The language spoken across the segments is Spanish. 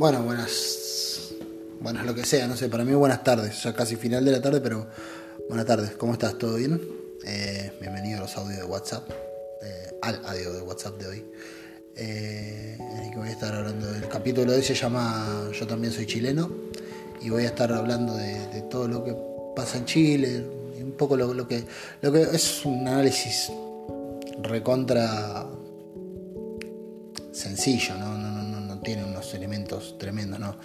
Bueno, buenas. Buenas, lo que sea, no sé, para mí buenas tardes. Ya casi final de la tarde, pero buenas tardes. ¿Cómo estás? ¿Todo bien? Eh, bienvenido a los audios de WhatsApp. eh, al audio de WhatsApp de hoy. Eh, voy a estar hablando del capítulo de hoy se llama Yo también soy chileno. Y voy a estar hablando de, todo lo que pasa en Chile. Y un poco lo que. Lo que es un análisis recontra sencillo, ¿no? Tiene unos elementos tremendos, no,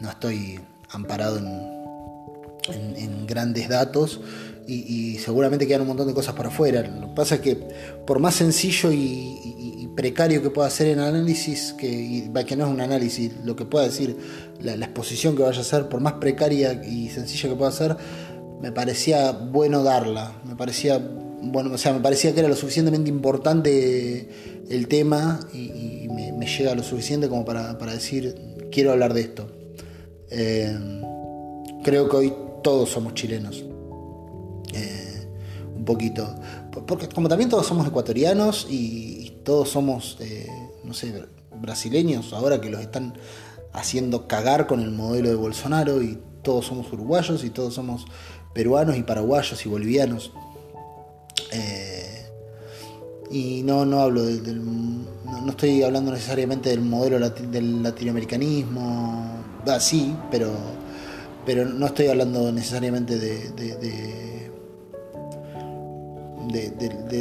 no estoy amparado en, grandes datos y, seguramente quedan un montón de cosas por afuera. Lo que pasa es que por más sencillo y, precario que pueda ser el análisis, que, que no es un análisis, lo que pueda decir, la, la exposición que vaya a ser, por más precaria y sencilla que pueda ser, me parecía bueno darla, me parecía bueno, o sea, me parecía que era lo suficientemente importante el tema y, me, llega lo suficiente como para, para, decir, quiero hablar de esto. Eh, creo que hoy todos somos chilenos. Eh, un poquito. Porque como también todos somos ecuatorianos y, y todos somos, eh, no sé, brasileños, ahora que los están haciendo cagar con el modelo de Bolsonaro y todos somos uruguayos y todos somos peruanos y paraguayos y bolivianos. Eh, y no, no hablo del, no, estoy hablando necesariamente del modelo del latinoamericanismo, ah, sí, pero, pero no estoy hablando necesariamente de, de, de,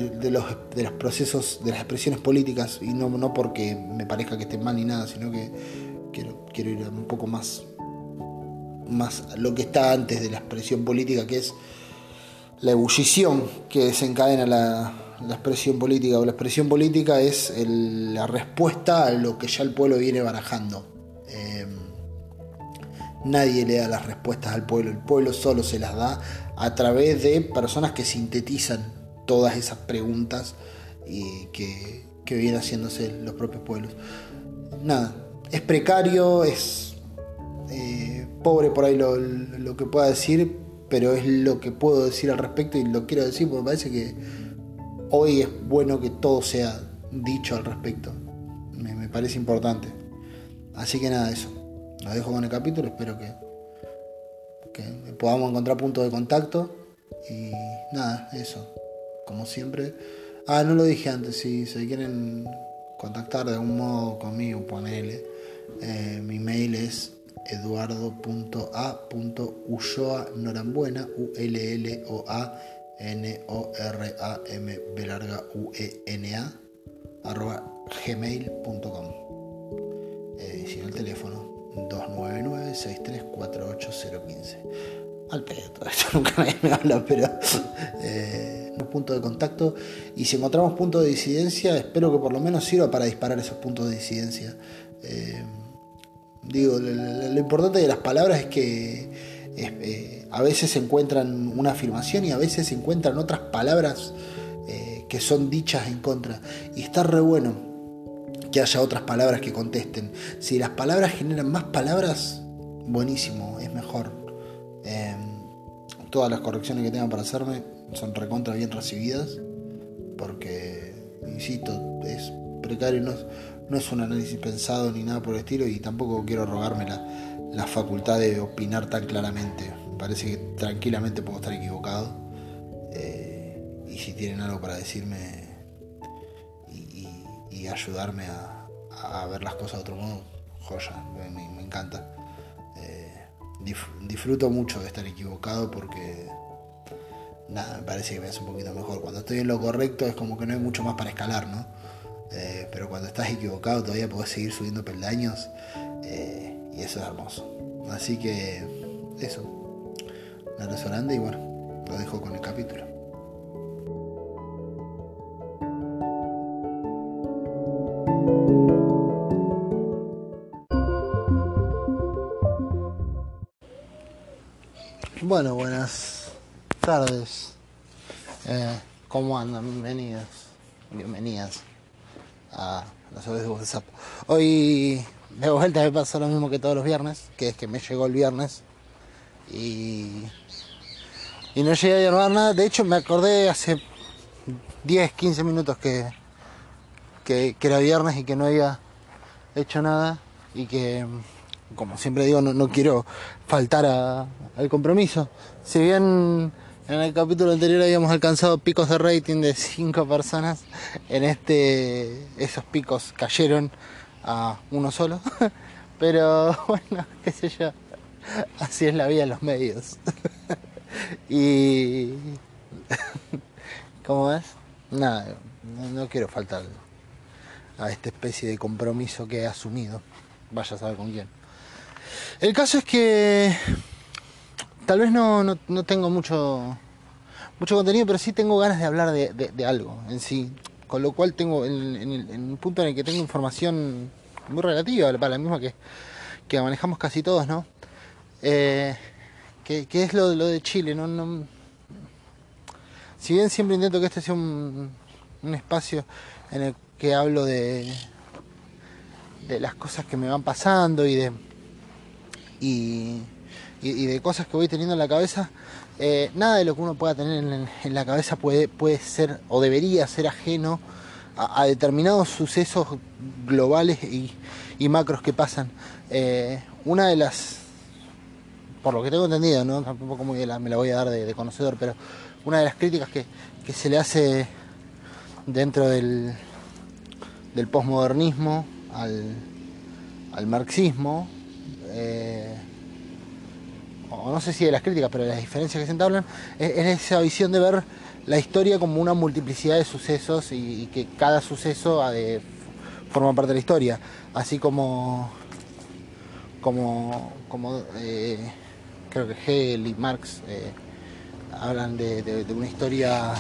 de los, de los procesos, de las expresiones políticas, y no, no porque me parezca que estén mal ni nada, sino que quiero, quiero ir un poco más, más a lo que está antes de la expresión política, que es la ebullición que desencadena la, la, expresión política o la expresión política es la respuesta a lo que ya el pueblo viene barajando. Eh, nadie le da las respuestas al pueblo, el pueblo solo se las da a través de personas que sintetizan todas esas preguntas y que, que vienen haciéndose los propios pueblos. Nada, es precario, es eh, pobre por ahí lo, lo que pueda decir, pero es lo que puedo decir al respecto y lo quiero decir porque me parece que hoy es bueno que todo sea dicho al respecto. Me, parece importante. Así que nada, eso. Lo dejo con el capítulo, espero que, que podamos encontrar puntos de contacto. Y nada, eso. Como siempre. Ah, no lo dije antes, si se quieren contactar de algún modo conmigo, ponele. Eh, mi mail es eduardo.a.ulloa Norambuena, U-L-L-O-A N-O-R-A-M B larga U-E-N-A arroba gmail.com eh, el teléfono 299-6348-015 al pedo esto nunca nadie me habla pero eh, un punto de contacto. Y si encontramos puntos de disidencia espero que por lo menos sirva para disparar esos puntos de disidencia. Eh, digo lo, importante de las palabras es que eh, a veces encuentran una afirmación y a veces se encuentran otras palabras eh, que son dichas en contra. Y está re bueno que haya otras palabras que contesten. Si las palabras generan más palabras, buenísimo, es mejor. Eh, todas las correcciones que tengan para hacerme son recontra bien recibidas. Porque, insisto, es precario, no no es un análisis pensado ni nada por el estilo y tampoco quiero rogarme la, la facultad de opinar tan claramente. Me parece que tranquilamente puedo estar equivocado. Eh, y si tienen algo para decirme y, ayudarme a, ver las cosas de otro modo, joya, me, encanta. Eh, disfruto mucho de estar equivocado porque nada, me parece que me hace un poquito mejor. Cuando estoy en lo correcto es como que no hay mucho más para escalar, ¿no? Eh, pero cuando estás equivocado todavía podés seguir subiendo peldaños. Eh, y eso es hermoso. Así que eso. Abrazo grande y bueno, lo dejo con el capítulo. Bueno, buenas tardes. Eh, ¿Cómo andan? Bienvenidos. Bienvenidas a las audios de WhatsApp. Hoy de vuelta me pasó lo mismo que todos los viernes, que es que me llegó el viernes y, y no llegué a llamar nada. De hecho, me acordé hace 10, 15 minutos que, que, que, era viernes y que no había hecho nada y que como siempre digo, no, quiero faltar al compromiso. Si bien en el capítulo anterior habíamos alcanzado picos de rating de 5 personas, en este esos picos cayeron a uno solo. Pero bueno, qué sé yo, así es la vida en los medios. y... ¿Cómo es? Nada, no, quiero faltar a esta especie de compromiso que he asumido. Vaya a saber con quién. El caso es que tal vez no, no, tengo mucho, mucho contenido, pero sí tengo ganas de hablar de, algo en sí. Con lo cual tengo en, un punto en el que tengo información muy relativa, para la misma que, que manejamos casi todos, ¿no? Eh, que, es lo, lo de Chile, ¿no? no si bien siempre intento que este sea un, un espacio en el que hablo de, de las cosas que me van pasando y de y, de cosas que voy teniendo en la cabeza, eh, nada de lo que uno pueda tener en, la cabeza puede, puede ser o debería ser ajeno a, determinados sucesos globales y, macros que pasan. Eh, una de las, por lo que tengo entendido, ¿no? tampoco muy me la voy a dar de, conocedor, pero una de las críticas que, que se le hace dentro del, del posmodernismo al, al marxismo, eh, o no sé si de las críticas, pero de las diferencias que se entablan, es, esa visión de ver la historia como una multiplicidad de sucesos y, que cada suceso de, forma parte de la historia, así como como, como eh, creo que Hegel y Marx eh, hablan de, una historia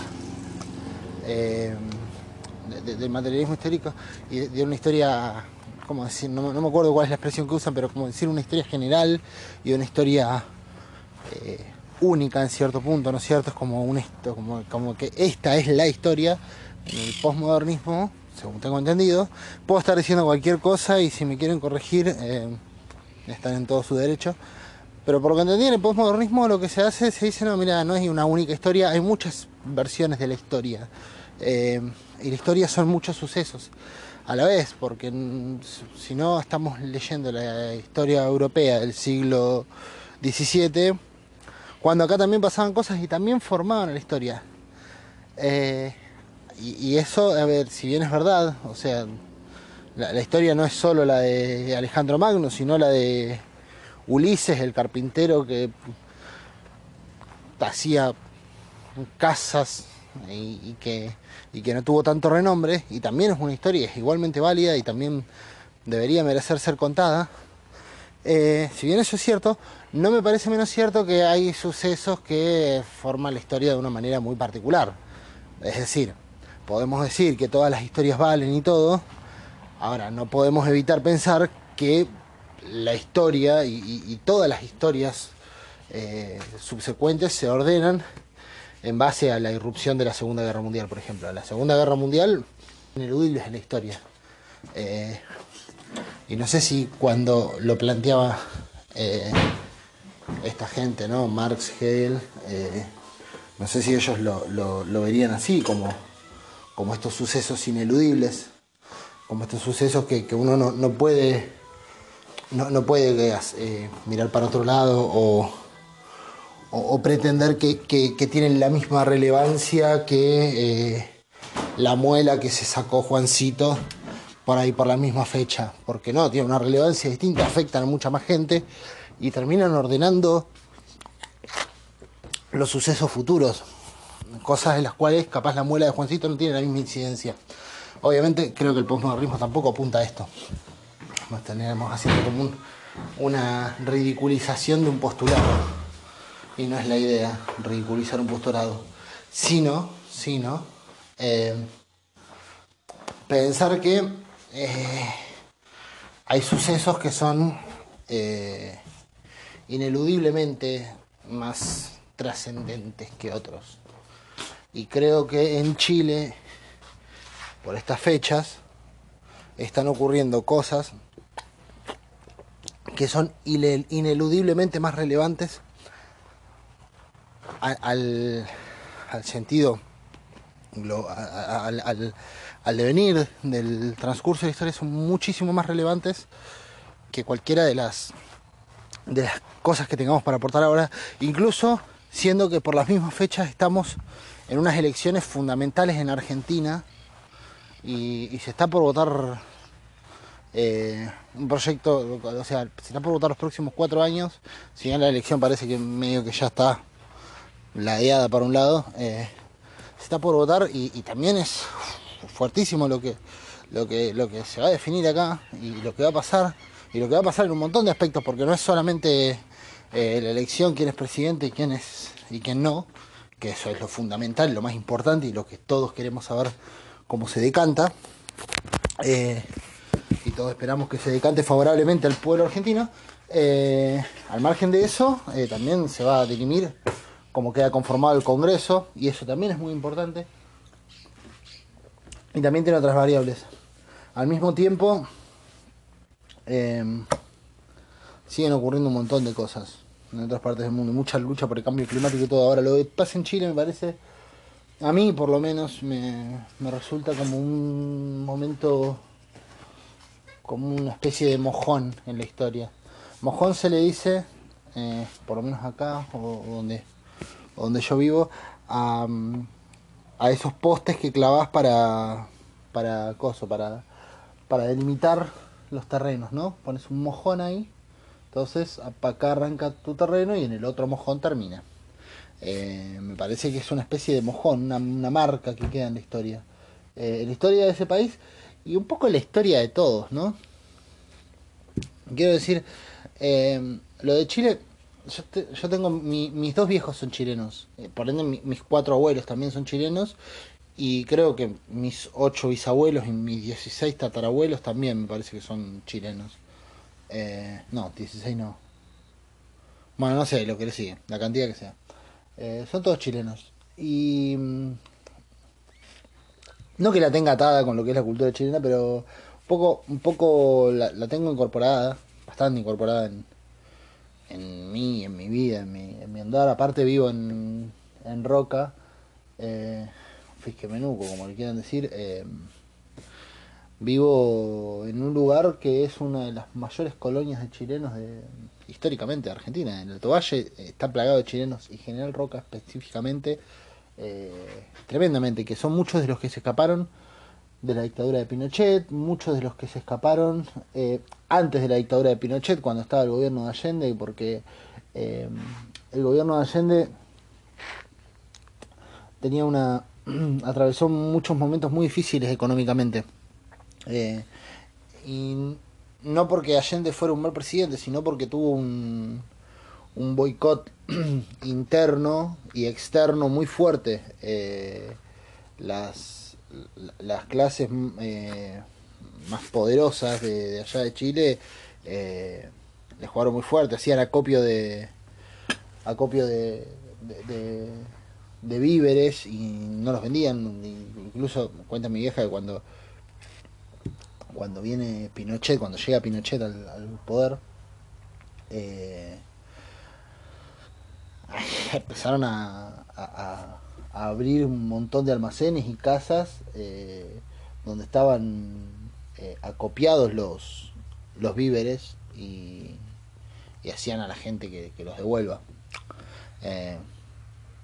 del materialismo histórico y de, una historia como decir, no, me acuerdo cuál es la expresión que usan, pero como decir una historia general y una historia eh, única en cierto punto, ¿no es cierto? Es como un esto, como, como que esta es la historia en el postmodernismo, según tengo entendido. Puedo estar diciendo cualquier cosa y si me quieren corregir, eh, están en todo su derecho. Pero por lo que entendí en el postmodernismo lo que se hace, se dice, no, mira, no es una única historia, hay muchas versiones de la historia. Eh, y la historia son muchos sucesos a la vez, porque si no estamos leyendo la historia europea del siglo XVII, cuando acá también pasaban cosas y también formaban la historia. Eh, y, eso, a ver, si bien es verdad, o sea, la, historia no es solo la de Alejandro Magno, sino la de Ulises, el carpintero que hacía casas y que y que no tuvo tanto renombre, y también es una historia, es igualmente válida y también debería merecer ser contada. Eh, si bien eso es cierto, no me parece menos cierto que hay sucesos que forman la historia de una manera muy particular. Es decir, podemos decir que todas las historias valen y todo, ahora no podemos evitar pensar que la historia y, todas las historias eh, subsecuentes se ordenan en base a la irrupción de la Segunda Guerra Mundial, por ejemplo. La Segunda Guerra Mundial, ineludible en la historia. Eh, y no sé si cuando lo planteaba eh, esta gente, ¿no? Marx, Hegel, eh, no sé si ellos lo, verían así, como, como estos sucesos ineludibles, como estos sucesos que, uno no, puede, no, no puede mirar para otro lado o o, pretender que, tienen la misma relevancia que eh, la muela que se sacó Juancito por ahí por la misma fecha, porque no, tiene una relevancia distinta, afectan a mucha más gente y terminan ordenando los sucesos futuros, cosas en las cuales capaz la muela de Juancito no tiene la misma incidencia. Obviamente creo que el postmodernismo tampoco apunta a esto. Nos tenemos haciendo como una ridiculización de un postulado y no es la idea ridiculizar un posturado, sino, sino eh, pensar que eh, hay sucesos que son eh, ineludiblemente más trascendentes que otros. Y creo que en Chile, por estas fechas, están ocurriendo cosas que son ineludiblemente más relevantes al, al sentido, al, devenir del transcurso de la historia son muchísimo más relevantes que cualquiera de las de las cosas que tengamos para aportar ahora, incluso siendo que por las mismas fechas estamos en unas elecciones fundamentales en Argentina y, se está por votar eh, un proyecto, o sea, se está por votar los próximos cuatro años, si bien la elección parece que medio que ya está ladeada para un lado, eh, se está por votar y, también es fuertísimo lo que, lo, que, lo que se va a definir acá y lo que va a pasar y lo que va a pasar en un montón de aspectos, porque no es solamente eh, la elección, quién es presidente y quién es y quién no, que eso es lo fundamental, lo más importante y lo que todos queremos saber cómo se decanta. Eh, y todos esperamos que se decante favorablemente al pueblo argentino. Eh, al margen de eso, también se va a dirimir cómo queda conformado el Congreso, y eso también es muy importante. Y también tiene otras variables. Al mismo tiempo, Em, siguen ocurriendo un montón de cosas en otras partes del mundo, mucha lucha por el cambio climático y todo. Ahora, lo que pasa en Chile me parece, a mí por lo menos, me, resulta como un momento, como una especie de mojón en la historia. Mojón se le dice, eh, por lo menos acá, o, donde, donde yo vivo, a, a esos postes que clavas para, para, coso, para, para delimitar los terrenos, ¿no? Pones un mojón ahí, entonces acá arranca tu terreno y en el otro mojón termina. Eh, me parece que es una especie de mojón, una, marca que queda en la historia. Eh, la historia de ese país y un poco la historia de todos, ¿no? Quiero decir, eh, lo de Chile, yo, tengo, mis dos viejos son chilenos, por ende mis cuatro abuelos también son chilenos y creo que mis ocho bisabuelos y mis 16 tatarabuelos también me parece que son chilenos. Eh, no, 16 no. Bueno, no sé lo que le sigue, la cantidad que sea. Eh, son todos chilenos. Y. Mm, no que la tenga atada con lo que es la cultura chilena, pero un poco, un poco la, tengo incorporada, bastante incorporada en, en mí, en mi vida, en mi, en mi andar. Aparte, vivo en, en Roca. Eh, Menuco, como le quieran decir, eh, vivo en un lugar que es una de las mayores colonias de chilenos de, históricamente de Argentina. En el Tovalle está plagado de chilenos y General Roca específicamente, eh, tremendamente, que son muchos de los que se escaparon de la dictadura de Pinochet, muchos de los que se escaparon eh, antes de la dictadura de Pinochet, cuando estaba el gobierno de Allende, porque el gobierno de Allende tenía una, atravesó muchos momentos muy difíciles económicamente. Eh, y no porque Allende fuera un mal presidente, sino porque tuvo un, un boicot interno y externo muy fuerte. Eh, las, las clases eh, más poderosas de, allá de Chile le jugaron muy fuerte, hacían acopio de acopio de de víveres y no los vendían. Incluso cuenta mi vieja que cuando, cuando viene Pinochet, cuando llega Pinochet al, poder, eh, empezaron a, abrir un montón de almacenes y casas eh, donde estaban eh, acopiados los, los víveres y, hacían a la gente que, los devuelva.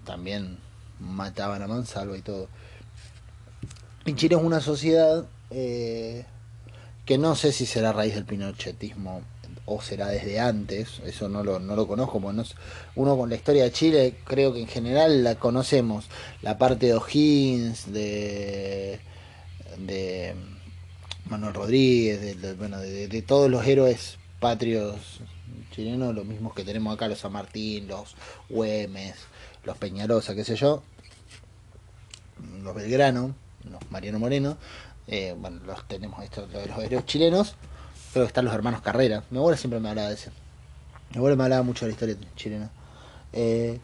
también mataban a mansalva y todo. Y Chile es una sociedad eh, que no sé si será raíz del pinochetismo o será desde antes, eso no lo, no lo conozco, uno con la historia de Chile creo que en general la conocemos, la parte de O'Higgins, de, de Manuel Rodríguez, de, bueno, de, todos los héroes patrios chilenos, los mismos que tenemos acá, los San Martín, los Güemes, los Peñarosa, qué sé yo, los Belgrano, los Mariano Moreno, eh, bueno, los tenemos estos, los héroes chilenos, creo que están los hermanos Carrera, mi abuela siempre me hablaba de eso, mi abuela me hablaba mucho de la historia chilena. Eh,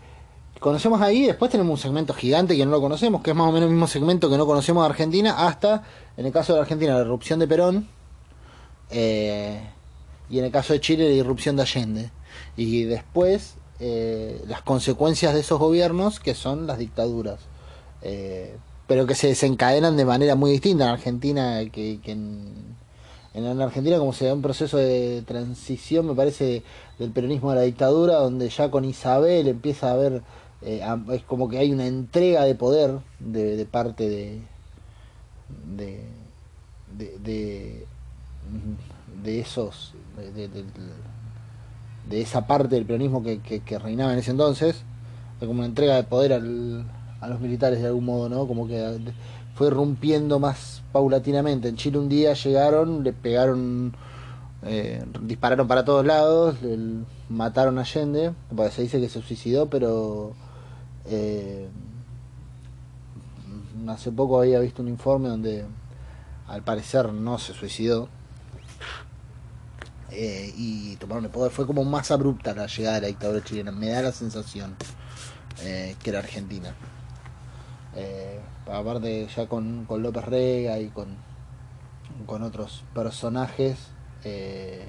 conocemos ahí, después tenemos un segmento gigante que no lo conocemos, que es más o menos el mismo segmento que no conocemos de Argentina, hasta, en el caso de Argentina, la irrupción de Perón, eh, y en el caso de Chile, la irrupción de Allende. Y después eh, las consecuencias de esos gobiernos que son las dictaduras. Pero que se desencadenan de manera muy distinta en Argentina que, en, en Argentina como se da un proceso de transición, me parece, del peronismo a la dictadura, donde ya con Isabel empieza a haber, eh, es como que hay una entrega de poder de, parte de de, de, de, esos, de, esa parte del peronismo que, que, reinaba en ese entonces, como una entrega de poder al, a los militares de algún modo, ¿no? Como que fue rompiendo más paulatinamente. En Chile un día llegaron, le pegaron, eh, dispararon para todos lados, mataron a Allende, se dice que se suicidó, pero eh, hace poco había visto un informe donde al parecer no se suicidó. Eh, y tomaron el poder. Fue como más abrupta la llegada de la dictadura chilena. Me da la sensación que era Argentina. Eh, aparte ya con, con, López Rega y con, con otros personajes, eh,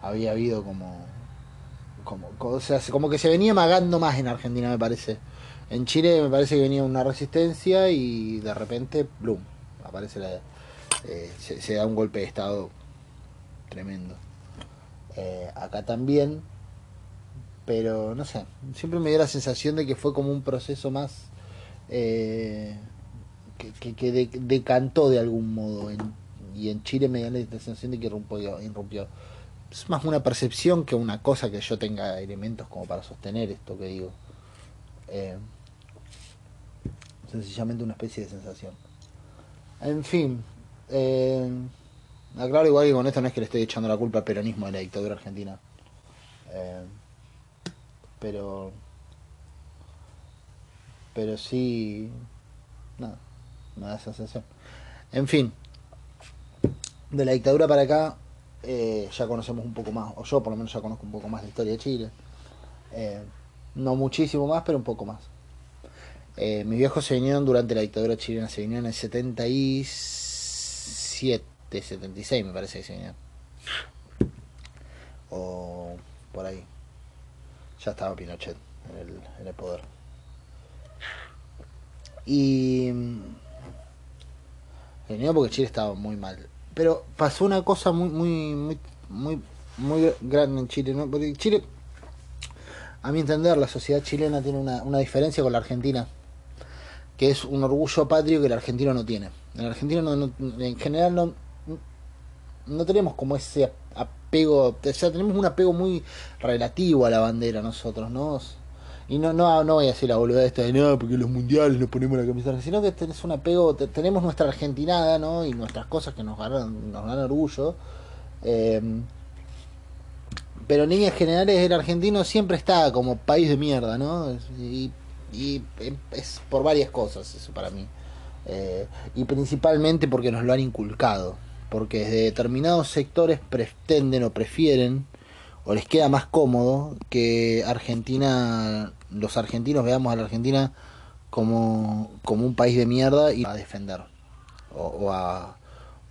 había habido como, como, o sea, como que se venía magando más en Argentina, me parece. En Chile me parece que venía una resistencia y de repente, ¡blum! Aparece la, eh, se, da un golpe de estado tremendo. acá también, pero no sé, siempre me dio la sensación de que fue como un proceso más eh, que, decantó de algún modo. y en Chile me da la sensación de que irrumpió, Es más una percepción que una cosa que yo tenga elementos como para sostener esto que digo. Eh, sencillamente una especie de sensación. En fin, eh, aclaro igual que con esto no es que le estoy echando la culpa al peronismo de la dictadura argentina. Eh, pero pero sí, nada, no, da sensación. En fin, de la dictadura para acá eh, ya conocemos un poco más, o yo por lo menos ya conozco un poco más la historia de Chile. Eh, no muchísimo más, pero un poco más. Eh, mis viejos se vinieron durante la dictadura chilena, se vinieron en el 77, 76 me parece que se vinieron. O por ahí. Ya estaba Pinochet en el, en el poder. Y. Venía porque Chile estaba muy mal. Pero pasó una cosa muy, muy, muy, muy, muy grande en Chile, ¿no? Porque Chile, a mi entender, la sociedad chilena tiene una, una diferencia con la argentina, que es un orgullo patrio que el argentino no tiene. El argentino no, en general no, no tenemos como ese apego, o sea, tenemos un apego muy relativo a la bandera nosotros, ¿no? Y no, no, no voy a decir la de esta de nada porque los mundiales nos ponemos la camisa, sino que tenés un apego, tenemos nuestra argentinada, ¿no? Y nuestras cosas que nos ganan, nos dan orgullo. Em, pero en líneas generales el argentino siempre está como país de mierda, ¿no? Y, y es por varias cosas eso para mí. Eh, y principalmente porque nos lo han inculcado. Porque desde determinados sectores pretenden o prefieren o les queda más cómodo que Argentina, los argentinos veamos a la Argentina como, como un país de mierda y a defender, o, a,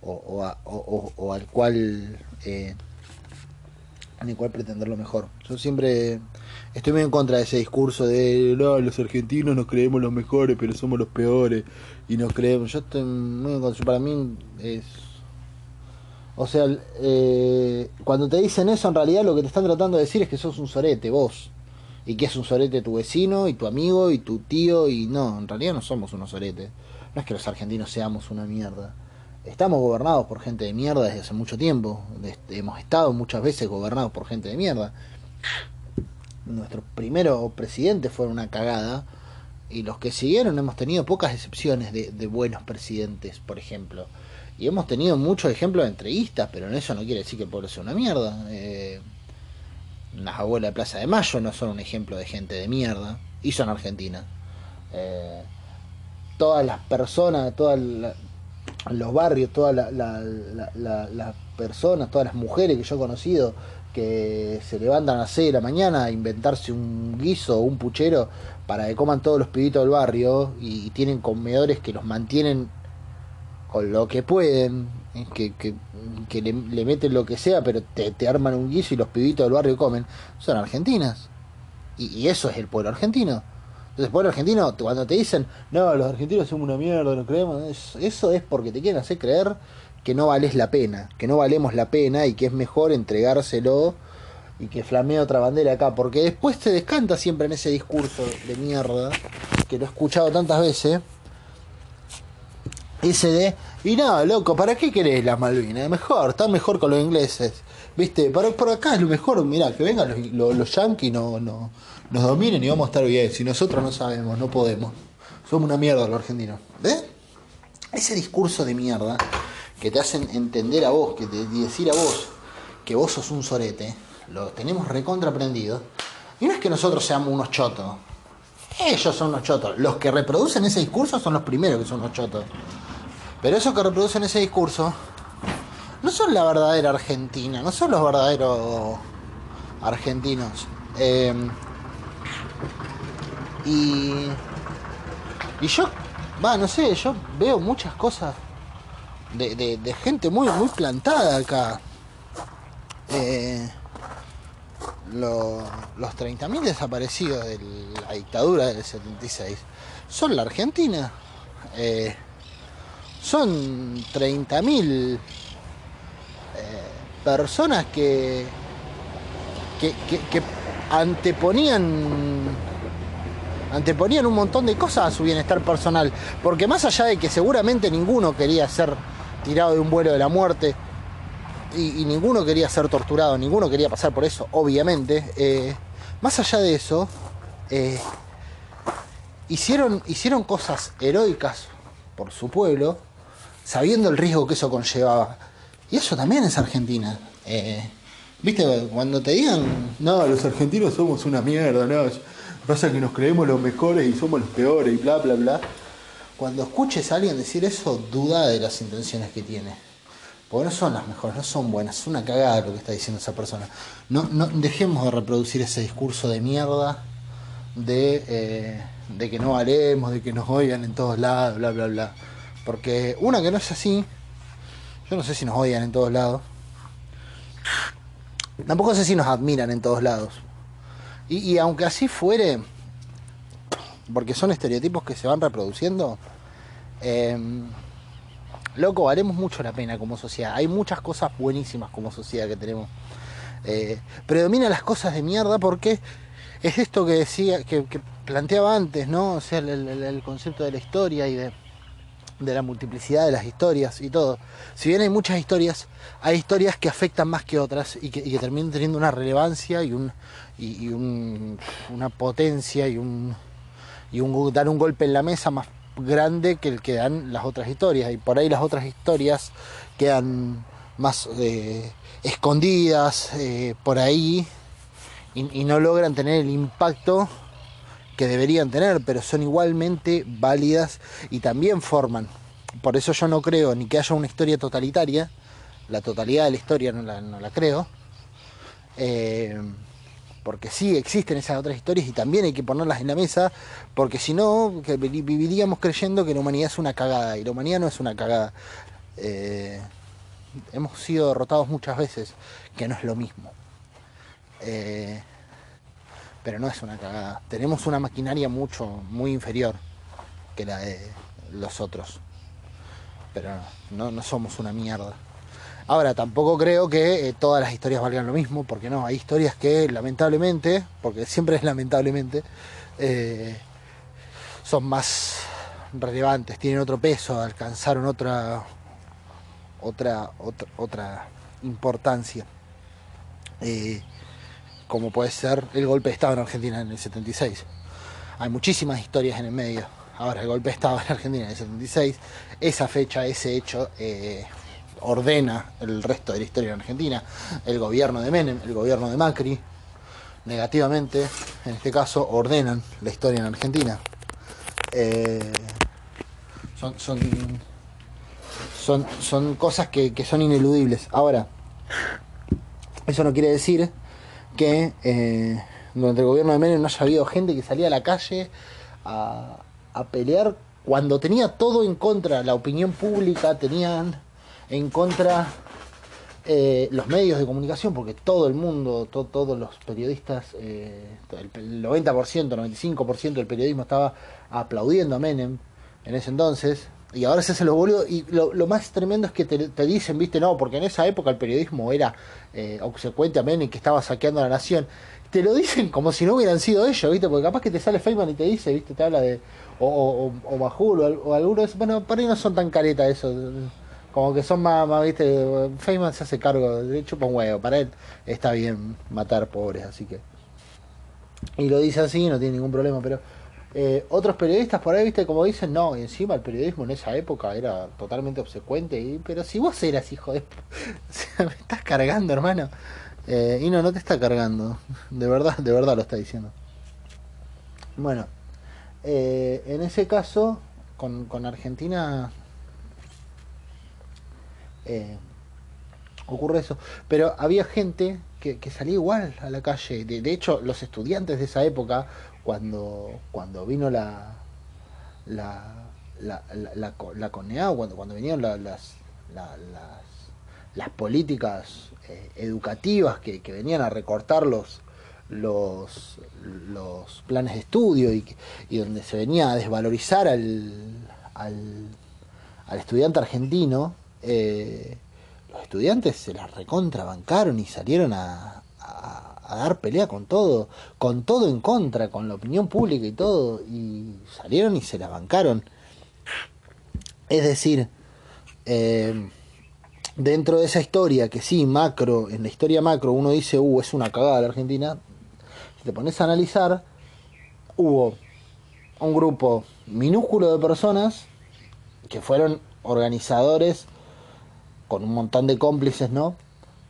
o, a, o, al cual eh, al cual pretender lo mejor. Yo siempre estoy muy en contra de ese discurso de no, los argentinos nos creemos los mejores, pero somos los peores y nos creemos. Yo estoy muy en contra. Para mí es o sea, eh, cuando te dicen eso, en realidad lo que te están tratando de decir es que sos un sorete, vos. Y que es un sorete tu vecino, y tu amigo, y tu tío, y no, en realidad no somos unos soretes. No es que los argentinos seamos una mierda. Estamos gobernados por gente de mierda desde hace mucho tiempo. Hemos estado muchas veces gobernados por gente de mierda. Nuestros primeros presidentes fueron una cagada. Y los que siguieron hemos tenido pocas excepciones de, de buenos presidentes, por ejemplo. Y hemos tenido muchos ejemplos de entrevistas, pero eso no quiere decir que el pueblo sea una mierda. Eh, las abuelas de Plaza de Mayo no son un ejemplo de gente de mierda, y son argentinas. Eh, todas las personas, todos los barrios, todas las personas, todas las mujeres que yo he conocido que se levantan a las 6 de la mañana a inventarse un guiso o un puchero para que coman todos los pibitos del barrio y tienen comedores que los mantienen con lo que pueden, que, que, le, meten lo que sea, pero te, arman un guiso y los pibitos del barrio comen, son argentinas. Y, eso es el pueblo argentino. Después los argentinos, cuando te dicen, no, los argentinos somos una mierda, no creemos, eso es porque te quieren hacer creer que no vales la pena, que no valemos la pena y que es mejor entregárselo y que flamee otra bandera acá, porque después te descanta siempre en ese discurso de mierda, que lo he escuchado tantas veces, de, y no, loco, ¿para qué querés las Malvinas? Mejor, está mejor con los ingleses. Viste, por, por acá es lo mejor, mira, que vengan los, los, yanquis no, no, nos dominen y vamos a estar bien. Si nosotros no sabemos, no podemos. Somos una mierda los argentinos. ¿Ves? Ese discurso de mierda que te hacen entender a vos, que te decir a vos que vos sos un sorete, lo tenemos recontraprendido. Y no es que nosotros seamos unos chotos. Ellos son unos chotos. Los que reproducen ese discurso son los primeros que son unos chotos. Pero esos que reproducen ese discurso no son la verdadera Argentina, no son los verdaderos argentinos. Em, y, y yo, va, no sé, yo veo muchas cosas de, gente muy, muy plantada acá. Eh, los 30.000 desaparecidos de la dictadura del 76 son la Argentina. Eh, son 30.000 personas que, que, que, anteponían anteponían un montón de cosas a su bienestar personal. Porque más allá de que seguramente ninguno quería ser tirado de un vuelo de la muerte y, ninguno quería ser torturado, ninguno quería pasar por eso, obviamente, eh, más allá de eso, eh, hicieron, hicieron cosas heroicas por su pueblo, sabiendo el riesgo que eso conllevaba. Y eso también es Argentina. Eh, Viste, cuando te digan, no, los argentinos somos una mierda, no, pasa que nos creemos los mejores y somos los peores y bla, bla, bla. Cuando escuches a alguien decir eso, duda de las intenciones que tiene. Porque no son las mejores, no son buenas, es una cagada lo que está diciendo esa persona. No, no dejemos de reproducir ese discurso de mierda de, eh, de que no valemos, de que nos oigan en todos lados, bla, bla, bla. Porque una que no es así, yo no sé si nos odian en todos lados. Tampoco sé si nos admiran en todos lados. Y, aunque así fuere, porque son estereotipos que se van reproduciendo, em, loco, haremos mucho la pena como sociedad. Hay muchas cosas buenísimas como sociedad que tenemos. Eh, predomina las cosas de mierda porque es esto que decía, que, planteaba antes, ¿no? O sea, el concepto de la historia y de de la multiplicidad de las historias y todo. Si bien hay muchas historias, hay historias que afectan más que otras y que, terminan teniendo una relevancia y, un, y, una potencia y un, y un dar un golpe en la mesa más grande que el que dan las otras historias. Y por ahí las otras historias quedan más eh, escondidas eh, por ahí y no logran tener el impacto que deberían tener, pero son igualmente válidas y también forman. Por eso yo no creo ni que haya una historia totalitaria, la totalidad de la historia no la, creo, eh, porque sí existen esas otras historias y también hay que ponerlas en la mesa, porque si no, viviríamos creyendo que la humanidad es una cagada, y la humanidad no es una cagada. Eh, hemos sido derrotados muchas veces, que no es lo mismo. Eh, pero no es una cagada. Tenemos una maquinaria mucho, muy inferior que la de los otros. Pero no, no somos una mierda. Ahora, tampoco creo que eh, todas las historias valgan lo mismo, porque no, hay historias que lamentablemente, porque siempre es lamentablemente, eh, son más relevantes, tienen otro peso, alcanzaron otra, otra, otra, otra importancia. Eh, como puede ser el golpe de Estado en Argentina en el 76. Hay muchísimas historias en el medio. Ahora, el golpe de Estado en Argentina en el 76, esa fecha, ese hecho, eh, ordena el resto de la historia en Argentina. El gobierno de Menem, el gobierno de Macri, negativamente, en este caso, ordenan la historia en Argentina. Eh, son, son, son, cosas que, que son ineludibles. Ahora, eso no quiere decir que eh, durante el gobierno de Menem no haya habido gente que salía a la calle a, pelear cuando tenía todo en contra, la opinión pública tenían en contra eh, los medios de comunicación, porque todo el mundo, todos los periodistas, eh, el 90%, 95% del periodismo estaba aplaudiendo a Menem en ese entonces, y ahora se hace los boludos, y lo, más tremendo es que te, dicen, viste, no, porque en esa época el periodismo era eh, obsecuente a Menem, que estaba saqueando a la nación, te lo dicen como si no hubieran sido ellos, viste, porque capaz que te sale Feynman y te dice, viste, te habla de, o, o, Bajul, o, o alguno de esos, bueno, por ahí no son tan caretas eso como que son más, más viste, Feynman se hace cargo, de chupa un huevo, para él está bien matar pobres, así que... Y lo dice así, no tiene ningún problema, pero eh, otros periodistas por ahí, viste, como dicen, no, y encima el periodismo en esa época era totalmente obsecuente, y, pero si vos eras hijo de... me estás cargando, hermano. Eh, y no, no te está cargando, de verdad, de verdad lo está diciendo. Bueno, eh, en ese caso, con, con Argentina eh, ocurre eso. Pero había gente que, salía igual a la calle. De, hecho, los estudiantes de esa época, cuando, cuando vino la, la, la, la, la, cuando, cuando vinieron las, las, las, políticas eh, educativas que, venían a recortar los, los, los planes de estudio y, y donde se venía a desvalorizar al, al, al estudiante argentino, eh, los estudiantes se las recontrabancaron y salieron a, a, dar pelea con todo, con todo en contra, con la opinión pública y todo, y salieron y se la bancaron. Es decir, eh, dentro de esa historia, que sí, macro, en la historia macro uno dice, uh, es una cagada la Argentina, si te pones a analizar, hubo un grupo minúsculo de personas que fueron organizadores con un montón de cómplices, ¿no?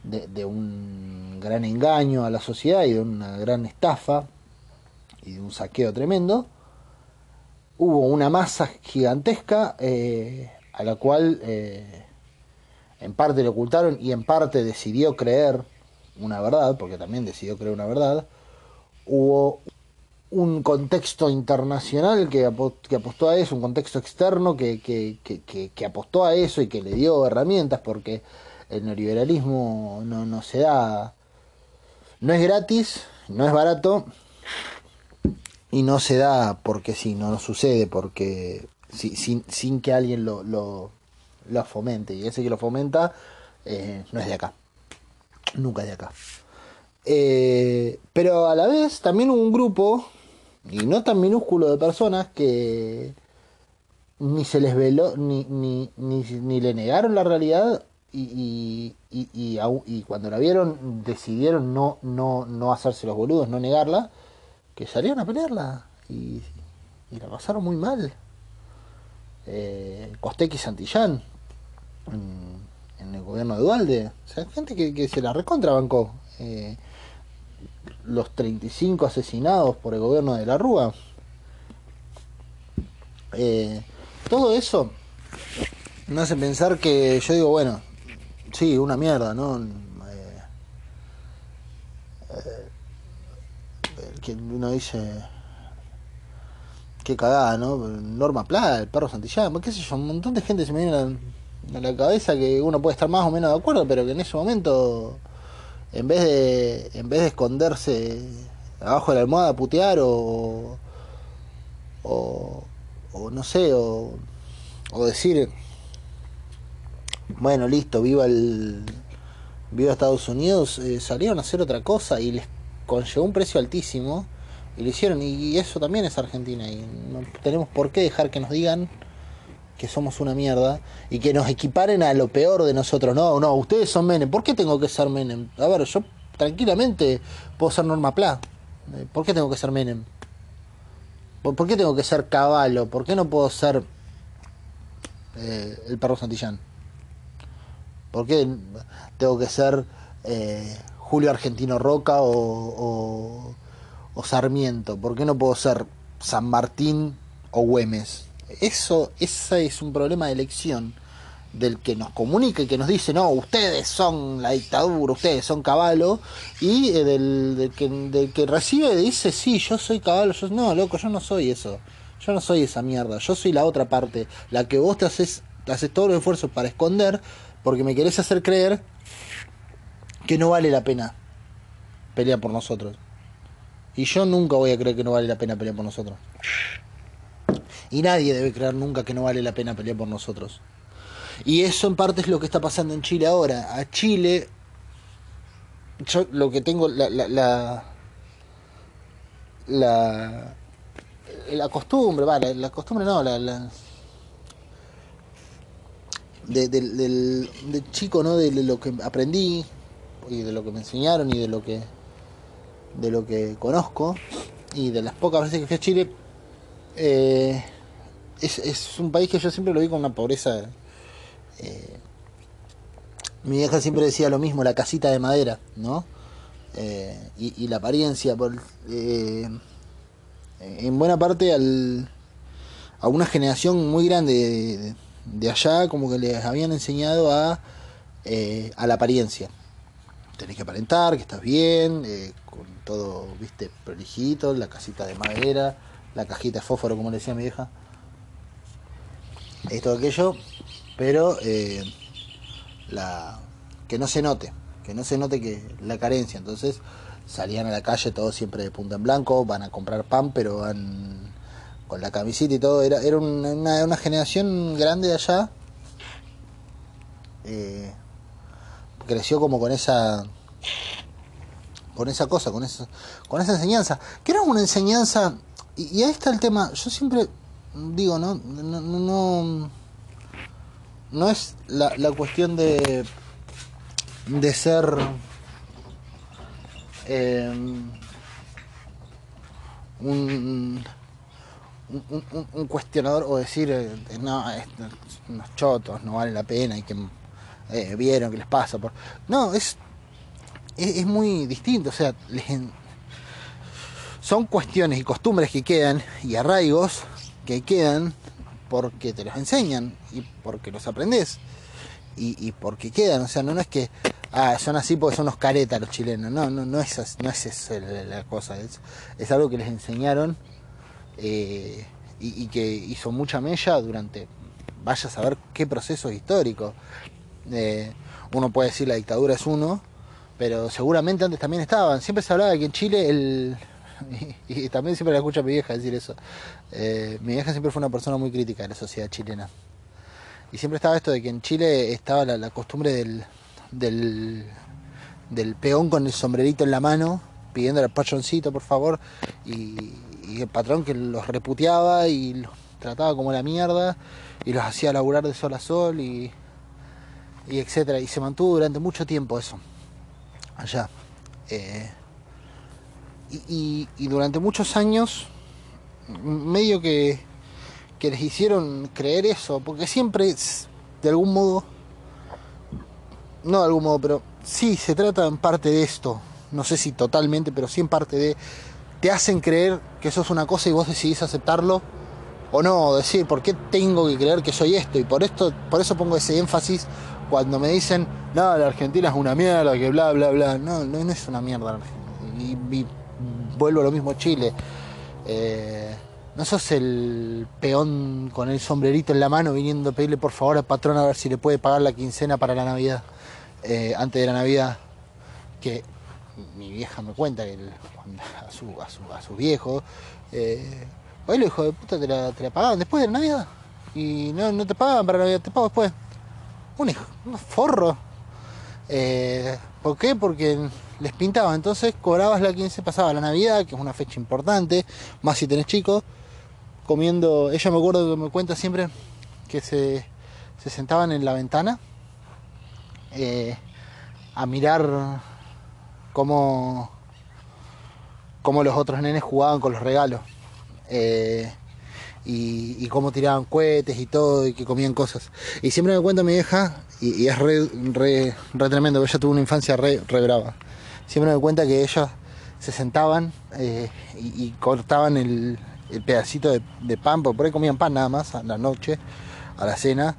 De, un gran engaño a la sociedad y de una gran estafa y de un saqueo tremendo, hubo una masa gigantesca eh, a la cual eh, en parte le ocultaron y en parte decidió creer una verdad, porque también decidió creer una verdad, hubo un contexto internacional que, apostó a eso, un contexto externo que, que, apostó a eso y que le dio herramientas, porque el neoliberalismo no, no se da, no es gratis, no es barato y no se da porque sí, no, sucede, porque sin, que alguien lo, lo, lo, fomente, y ese que lo fomenta eh, no es de acá, nunca es de acá. Eh, pero a la vez también hubo un grupo y no tan minúsculo de personas que ni se les veló, ni, ni, ni, le negaron la realidad y, y, y, y, cuando la vieron decidieron no, no, no hacerse los boludos, no negarla, que salieron a pelearla y, la pasaron muy mal. Eh, Costequi Santillán en, el gobierno de Dualde, o sea, gente que, se la recontrabancó. Eh, los 35 asesinados por el gobierno de la Rúa. Eh, todo eso me hace pensar que yo digo, bueno, sí, una mierda, ¿no? Eh, eh, que uno dice, qué cagada, ¿no? Norma Plata, el perro Santillán, qué sé yo, un montón de gente se me viene a la cabeza que uno puede estar más o menos de acuerdo, pero que en ese momento en vez de en vez de esconderse abajo de la almohada a putear o o, no sé o, o decir bueno listo viva el viva Estados Unidos eh, salieron a hacer otra cosa y les conllevó un precio altísimo y lo hicieron y eso también es Argentina y no tenemos por qué dejar que nos digan que somos una mierda y que nos equiparen a lo peor de nosotros. No, no, ustedes son Menem. ¿Por qué tengo que ser Menem? A ver, yo tranquilamente puedo ser Norma Pla. Eh, ¿Por qué tengo que ser Menem? ¿Por, qué tengo que ser Caballo? ¿Por qué no puedo ser eh, el perro Santillán? ¿Por qué tengo que ser eh, Julio Argentino Roca o, Sarmiento? ¿Por qué no puedo ser San Martín o Güemes? Eso, ese es un problema de elección del que nos comunica y que nos dice, no, ustedes son la dictadura, ustedes son caballo, y eh, del, que, del que recibe dice, sí, yo soy caballo, yo no, loco, yo no soy eso, yo no soy esa mierda, yo soy la otra parte, la que vos te haces, te haces todos los esfuerzos para esconder, porque me querés hacer creer que no vale la pena pelear por nosotros. Y yo nunca voy a creer que no vale la pena pelear por nosotros. Y nadie debe creer nunca que no vale la pena pelear por nosotros. Y eso en parte es lo que está pasando en Chile ahora. A Chile, yo lo que tengo, la, la, la, la, costumbre, vale, la, costumbre no, la de, del, del, chico, ¿no? De, lo que aprendí y de lo que me enseñaron y de lo que de lo que conozco y de las pocas veces que fui a Chile eh, es, es, un país que yo siempre lo vi con una pobreza eh, mi vieja siempre decía lo mismo la casita de madera no eh, y, la apariencia por en buena parte al, a una generación muy grande de, de allá como que les habían enseñado a, eh, a la apariencia. Tenés que aparentar, que estás bien, eh, con todo, viste, prolijito, la casita de madera, la cajita de fósforo, como le decía mi vieja. Esto, aquello, pero eh, la, que no se note, que no se note que la carencia. Entonces salían a la calle todos siempre de punta en blanco, van a comprar pan, pero van con la camisita y todo, era, era una, una generación grande de allá. Eh, creció como con esa con esa cosa, con esa, con esa enseñanza, que era una enseñanza, y, ahí está el tema, yo siempre digo, no, no, no, no es la, la cuestión de, de ser eh, un un, cuestionador o decir, eh, no, unos chotos, no vale la pena y que eh, vieron que les pasa. Por... No, es, es, muy distinto, o sea, son cuestiones y costumbres que quedan y arraigos que quedan porque te los enseñan y porque los aprendes y, y porque quedan, o sea, no, no es que ah, son así porque son unos caretas los chilenos, no, no, no es, no es eso la, cosa, es, es algo que les enseñaron eh, y, que hizo mucha mella durante, vaya a saber qué proceso histórico. Eh, uno puede decir la dictadura es uno, pero seguramente antes también estaban. Siempre se hablaba de que en Chile el... Y, también siempre la escucha mi vieja decir eso. Eh, mi vieja siempre fue una persona muy crítica de la sociedad chilena. Y siempre estaba esto de que en Chile estaba la, costumbre del, del, peón con el sombrerito en la mano, pidiendo al pachoncito, por favor, y, y el patrón que los reputeaba y los trataba como la mierda y los hacía laburar de sol a sol y, y etcétera. Y se mantuvo durante mucho tiempo eso, allá. Eh, y, y, durante muchos años, medio que, que les hicieron creer eso, porque siempre, de algún modo, no de algún modo, pero sí se trata en parte de esto, no sé si totalmente, pero sí en parte de te hacen creer que eso es una cosa y vos decidís aceptarlo o no, decir, ¿por qué tengo que creer que soy esto? Y por esto, por eso pongo ese énfasis cuando me dicen, no, la Argentina es una mierda, que bla, bla, bla. No, no, es una mierda. Y, y vuelvo a lo mismo Chile. Eh, no sos el peón con el sombrerito en la mano viniendo a pedirle por favor al patrón a ver si le puede pagar la quincena para la Navidad, eh, antes de la Navidad. Que mi vieja me cuenta que a, su, a, su, a sus viejos, eh, oye, hijo de puta, te la, te la pagaban después de la Navidad. Y no, no te pagaban para la Navidad, te pago después. Un hijo, un forro. Eh, ¿Por qué? Porque les pintaba. Entonces cobrabas la 15, pasaba la Navidad, que es una fecha importante, más si tenés chicos, comiendo. Ella me acuerdo que me cuenta siempre que se, se sentaban en la ventana eh, a mirar cómo, cómo los otros nenes jugaban con los regalos. Eh, y, cómo tiraban cohetes y todo, y que comían cosas. Y siempre me cuenta mi vieja, y, es re, re, re, tremendo, ella tuvo una infancia re, re brava. Siempre me cuenta que ellos se sentaban eh, y, cortaban el, pedacito de, de, pan, porque por ahí comían pan nada más a la noche, a la cena,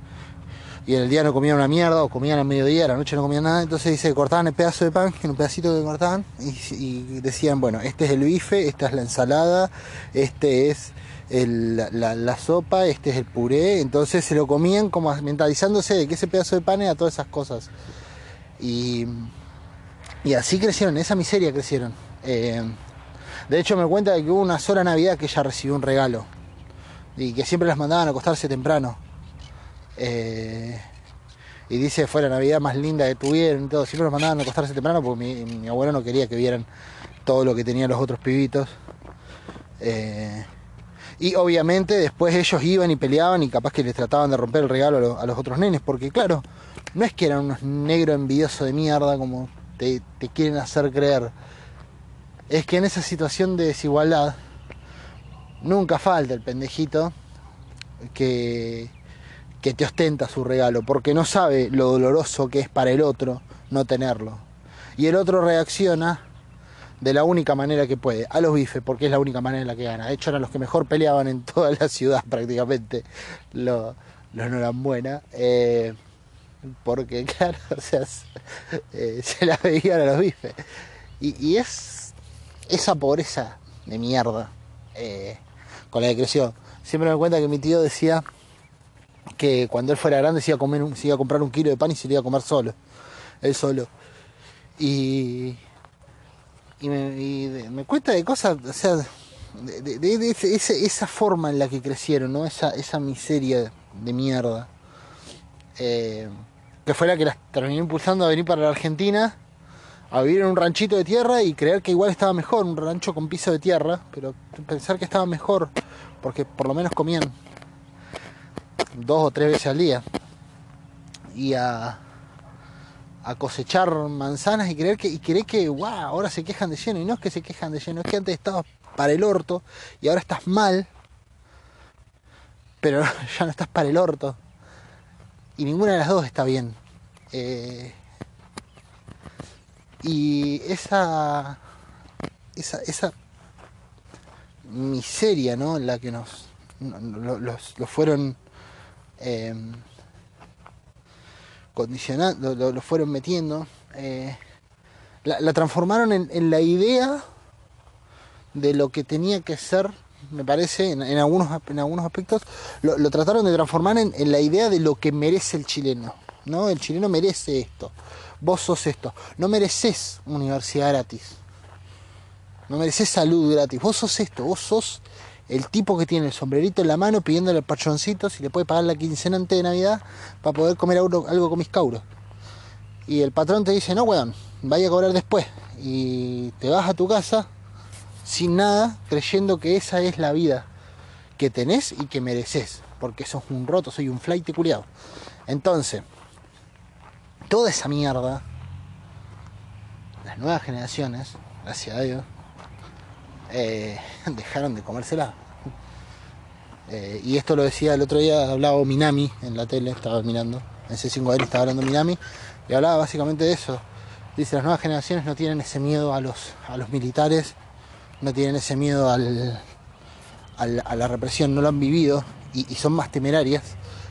y en el día no comían una mierda o comían al mediodía, a la noche no comían nada, entonces dice, cortaban el pedazo de pan, en un pedacito que cortaban, y, decían, bueno, este es el bife, esta es la ensalada, este es la, sopa, este es el puré, entonces se lo comían como mentalizándose de que ese pedazo de pan era todas esas cosas. Y, Y así crecieron, esa miseria crecieron. Eh, de hecho me cuenta de que hubo una sola Navidad que ella recibió un regalo. Y que siempre las mandaban a acostarse temprano. Eh, y dice fue la Navidad más linda que tuvieron todo. Siempre los mandaban a acostarse temprano porque mi, abuelo no quería que vieran todo lo que tenían los otros pibitos. Eh, y obviamente después ellos iban y peleaban y capaz que les trataban de romper el regalo a, lo- a los otros nenes, porque claro, no es que eran unos negros envidiosos de mierda como te, te quieren hacer creer. Es que en esa situación de desigualdad nunca falta el pendejito que, que te ostenta su regalo, porque no sabe lo doloroso que es para el otro no tenerlo. Y el otro reacciona de la única manera que puede, a los bifes, porque es la única manera en la que gana. De hecho, eran los que mejor peleaban en toda la ciudad prácticamente, los, los no eran buenas. eh, porque, claro, eh, se la veían a los bifes. Y, y es esa pobreza de mierda eh, con la que. Siempre me cuenta que mi tío decía que cuando él fuera grande se iba a, comprar un kilo de pan y se iba a comer solo, él solo. Y, y me, y de- cuenta de cosas, o sea, de, ese- esa forma en la que crecieron, ¿no? Esa, esa miseria de mierda. eh, que fue la que las terminó impulsando a venir para la Argentina, a vivir en un ranchito de tierra y creer que igual estaba mejor, un rancho con piso de tierra, pero pensar que estaba mejor, porque por lo menos comían dos o tres veces al día. Y a, a cosechar manzanas y creer que, y creer que, wow, ahora se quejan de lleno. Y no es que se quejan de lleno, es que antes estabas para el orto y ahora estás mal, pero ya no estás para el orto. Y ninguna de las dos está bien. Eh, y esa, esa, esa miseria, ¿no? En la que nos no- no- los, los fueron eh, condicionando, lo, fueron metiendo, eh, la, transformaron en, la idea de lo que tenía que ser, me parece, en, algunos, en algunos aspectos, lo, lo trataron de transformar en, en la idea de lo que merece el chileno. ¿no? El chileno merece esto. Vos sos esto. No mereces universidad gratis. No mereces salud gratis. Vos sos esto. Vos sos el tipo que tiene el sombrerito en la mano pidiéndole al patroncito si le puede pagar la quincena antes de Navidad para poder comer algo, con mis cauros. Y el patrón te dice, no, weón, vaya a cobrar después. Y te vas a tu casa sin nada, creyendo que esa es la vida que tenés y que mereces. Porque sos un roto, soy un flight culiado. Entonces, toda esa mierda, las nuevas generaciones, gracias a Dios, eh, dejaron de comérsela. Eh, y esto lo decía el otro día, hablaba Minami en la tele, estaba mirando, en C5 estaba hablando Minami, y hablaba básicamente de eso. Dice, las nuevas generaciones no tienen ese miedo a los, a los militares, no tienen ese miedo al, a la represión, no lo han vivido y, son más temerarias,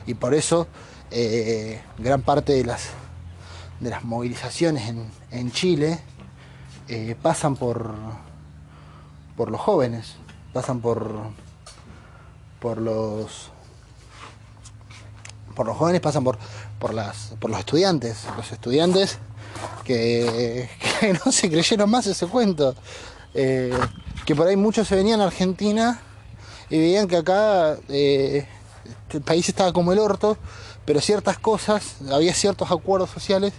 y por eso eh, gran parte de las, de las movilizaciones en, en Chile pasan por, por los jóvenes, pasan por, por los por los jóvenes, pasan por, por las por los estudiantes, los estudiantes que, no se creyeron más ese cuento. Eh, que por ahí muchos se venían a Argentina y veían que acá eh, el país estaba como el orto, pero ciertas cosas, había ciertos acuerdos sociales,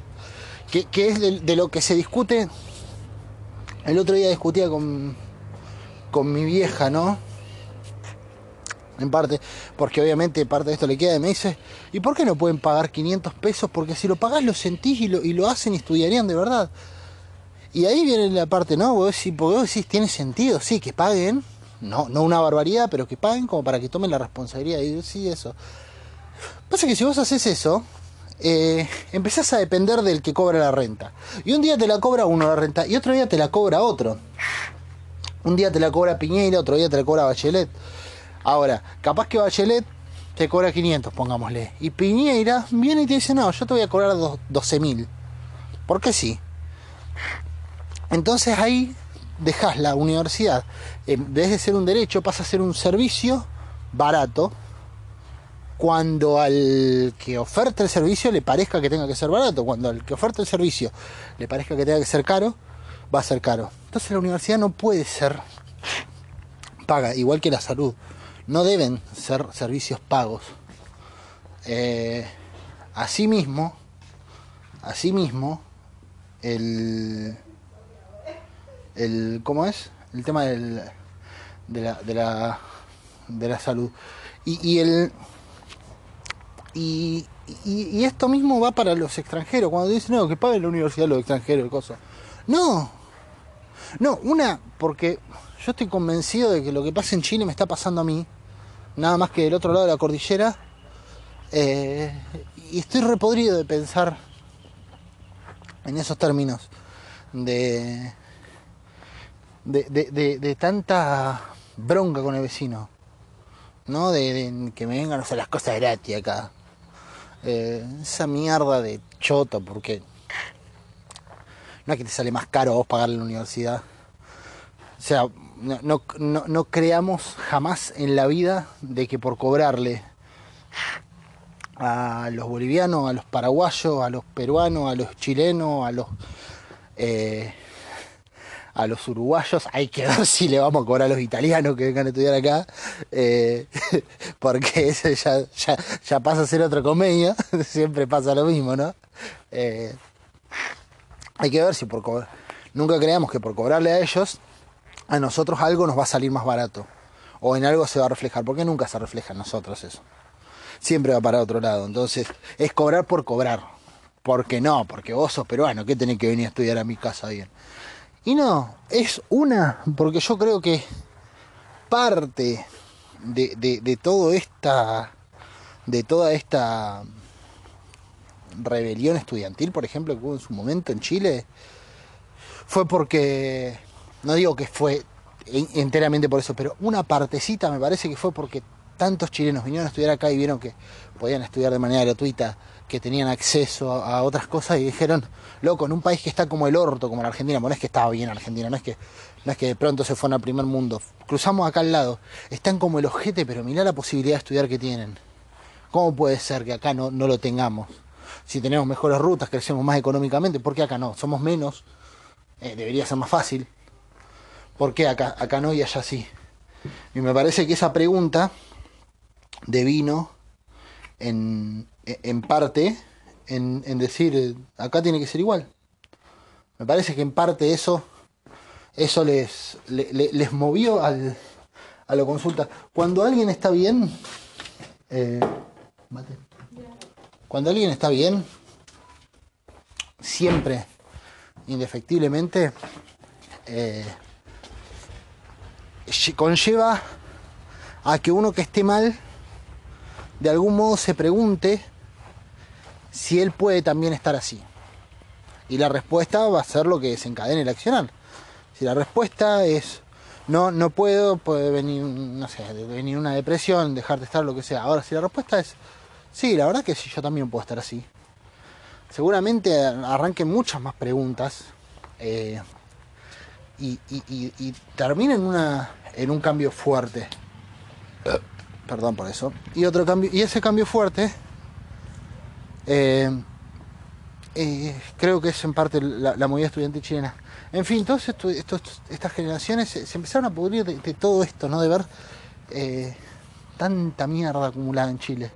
que, es de lo que se discute. El otro día discutía con, con mi vieja, ¿no? En parte, porque obviamente parte de esto le queda y me dice, ¿y por qué no pueden pagar 500 pesos? Porque si lo pagás lo sentís y lo, y lo hacen y estudiarían de verdad. Y ahí viene la parte, ¿no? Vos decís, porque vos decís, tiene sentido, sí, que paguen, no, no una barbaridad, pero que paguen como para que tomen la responsabilidad. Y sí, eso. Pasa que si vos haces eso, eh, empezás a depender del que cobra la renta. Y un día te la cobra uno la renta y otro día te la cobra otro. Un día te la cobra Piñeira, otro día te la cobra Bachelet. Ahora, capaz que Bachelet te cobra 500, pongámosle. Y Piñeira viene y te dice, no, yo te voy a cobrar dos- 12 mil. Porque sí. Entonces ahí dejas la universidad. En vez de ser un derecho, pasa a ser un servicio barato cuando al que oferta el servicio le parezca que tenga que ser barato, cuando al que oferta el servicio le parezca que tenga que ser caro, va a ser caro. Entonces la universidad no puede ser paga, igual que la salud. No deben ser servicios pagos. Eh, asimismo, asimismo, el, el, ¿cómo es? El tema del, de, la, de, la, de la salud. Y, y el, y, y, esto mismo va para los extranjeros. Cuando dicen, no, que pague la universidad los extranjeros, cosa. No, no, una, porque yo estoy convencido de que lo que pasa en Chile me está pasando a mí, nada más que del otro lado de la cordillera. Eh, y estoy repodrido de pensar en esos términos de, de, de, de tanta bronca con el vecino, ¿no? De, que me vengan a hacer las cosas gratis acá. Eh, esa mierda de choto, porque no es que te sale más caro vos pagar la universidad. O sea, no, no, no, creamos jamás en la vida de que por cobrarle a los bolivianos, a los paraguayos, a los peruanos, a los chilenos, a los eh, a los uruguayos, hay que ver si le vamos a cobrar a los italianos que vengan a estudiar acá, eh, porque ese ya, ya, ya, pasa a ser otra comedia, siempre pasa lo mismo, ¿no? Eh, hay que ver si por cobrar, nunca creamos que por cobrarle a ellos, a nosotros algo nos va a salir más barato, o en algo se va a reflejar, porque nunca se refleja en nosotros eso, siempre va para otro lado, entonces es cobrar por cobrar, porque no, porque vos sos peruano, ¿qué tenés que venir a estudiar a mi casa bien? Y no, es una, porque yo creo que parte de, de, esta, de toda esta rebelión estudiantil, por ejemplo, que hubo en su momento en Chile, fue porque, no digo que fue enteramente por eso, pero una partecita me parece que fue porque tantos chilenos vinieron a estudiar acá y vieron que podían estudiar de manera gratuita que tenían acceso a, otras cosas y dijeron, loco, en un país que está como el orto, como la Argentina, bueno, no es que estaba bien Argentina, no es que, no es que de pronto se fueron al primer mundo, cruzamos acá al lado, están como el ojete, pero mirá la posibilidad de estudiar que tienen. ¿Cómo puede ser que acá no, no lo tengamos? Si tenemos mejores rutas, crecemos más económicamente, ¿por qué acá no? Somos menos, eh, debería ser más fácil. ¿Por qué acá, acá no y allá sí? Y me parece que esa pregunta devino en, en parte en, decir, acá tiene que ser igual. Me parece que en parte eso, eso les, les, movió a la consulta. Cuando alguien está bien, eh, cuando alguien está bien, siempre, indefectiblemente, eh, conlleva a que uno que esté mal, de algún modo se pregunte si él puede también estar así. Y la respuesta va a ser lo que desencadene el accionar. Si la respuesta es no, no puedo, puede venir, no sé, venir una depresión, dejar de estar, lo que sea. Ahora, si la respuesta es sí, la verdad que sí, yo también puedo estar así. Seguramente arranquen muchas más preguntas eh, y, y, terminen en, una, en un cambio fuerte. Perdón por eso. Y otro cambio, y ese cambio fuerte eh, eh, creo que es en parte la, movida estudiantil chilena. En fin, todas estas generaciones se, empezaron a pudrir de, todo esto, ¿no? De ver tanta mierda acumulada en Chile.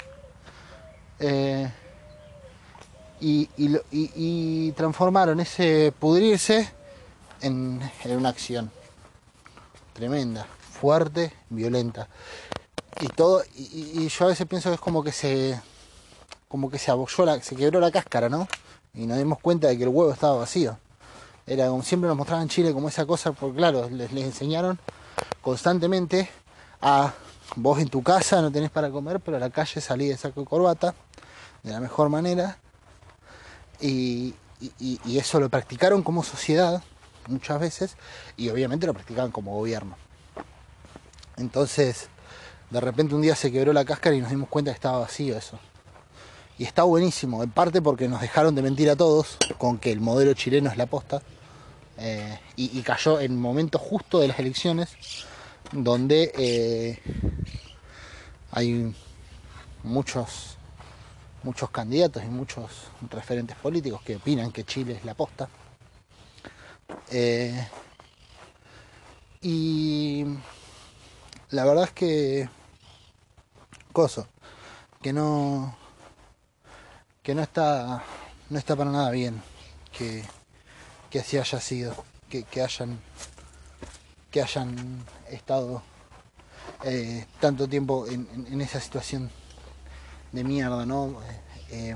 Y, transformaron ese pudrirse en, una acción tremenda, fuerte, violenta. Y todo, y yo a veces pienso que es como que se como que se abolló, se quebró la cáscara, ¿no? Y nos dimos cuenta de que el huevo estaba vacío. Era como siempre nos mostraban en Chile como esa cosa, porque claro, les, enseñaron constantemente a vos en tu casa no tenés para comer, pero a la calle salí de saco y corbata de la mejor manera. Y, eso lo practicaron como sociedad muchas veces y obviamente lo practicaban como gobierno. Entonces, de repente un día se quebró la cáscara y nos dimos cuenta que estaba vacío eso. Y está buenísimo, en parte porque nos dejaron de mentir a todos con que el modelo chileno es la posta. Eh, y, cayó en el momento justo de las elecciones, donde eh, hay muchos, muchos candidatos y muchos referentes políticos que opinan que Chile es la posta. Eh, y la verdad es que coso, que no que no está no está para nada bien que, que así haya sido, que, que hayan que hayan estado eh, tanto tiempo en, esa situación de mierda, ¿no? Eh,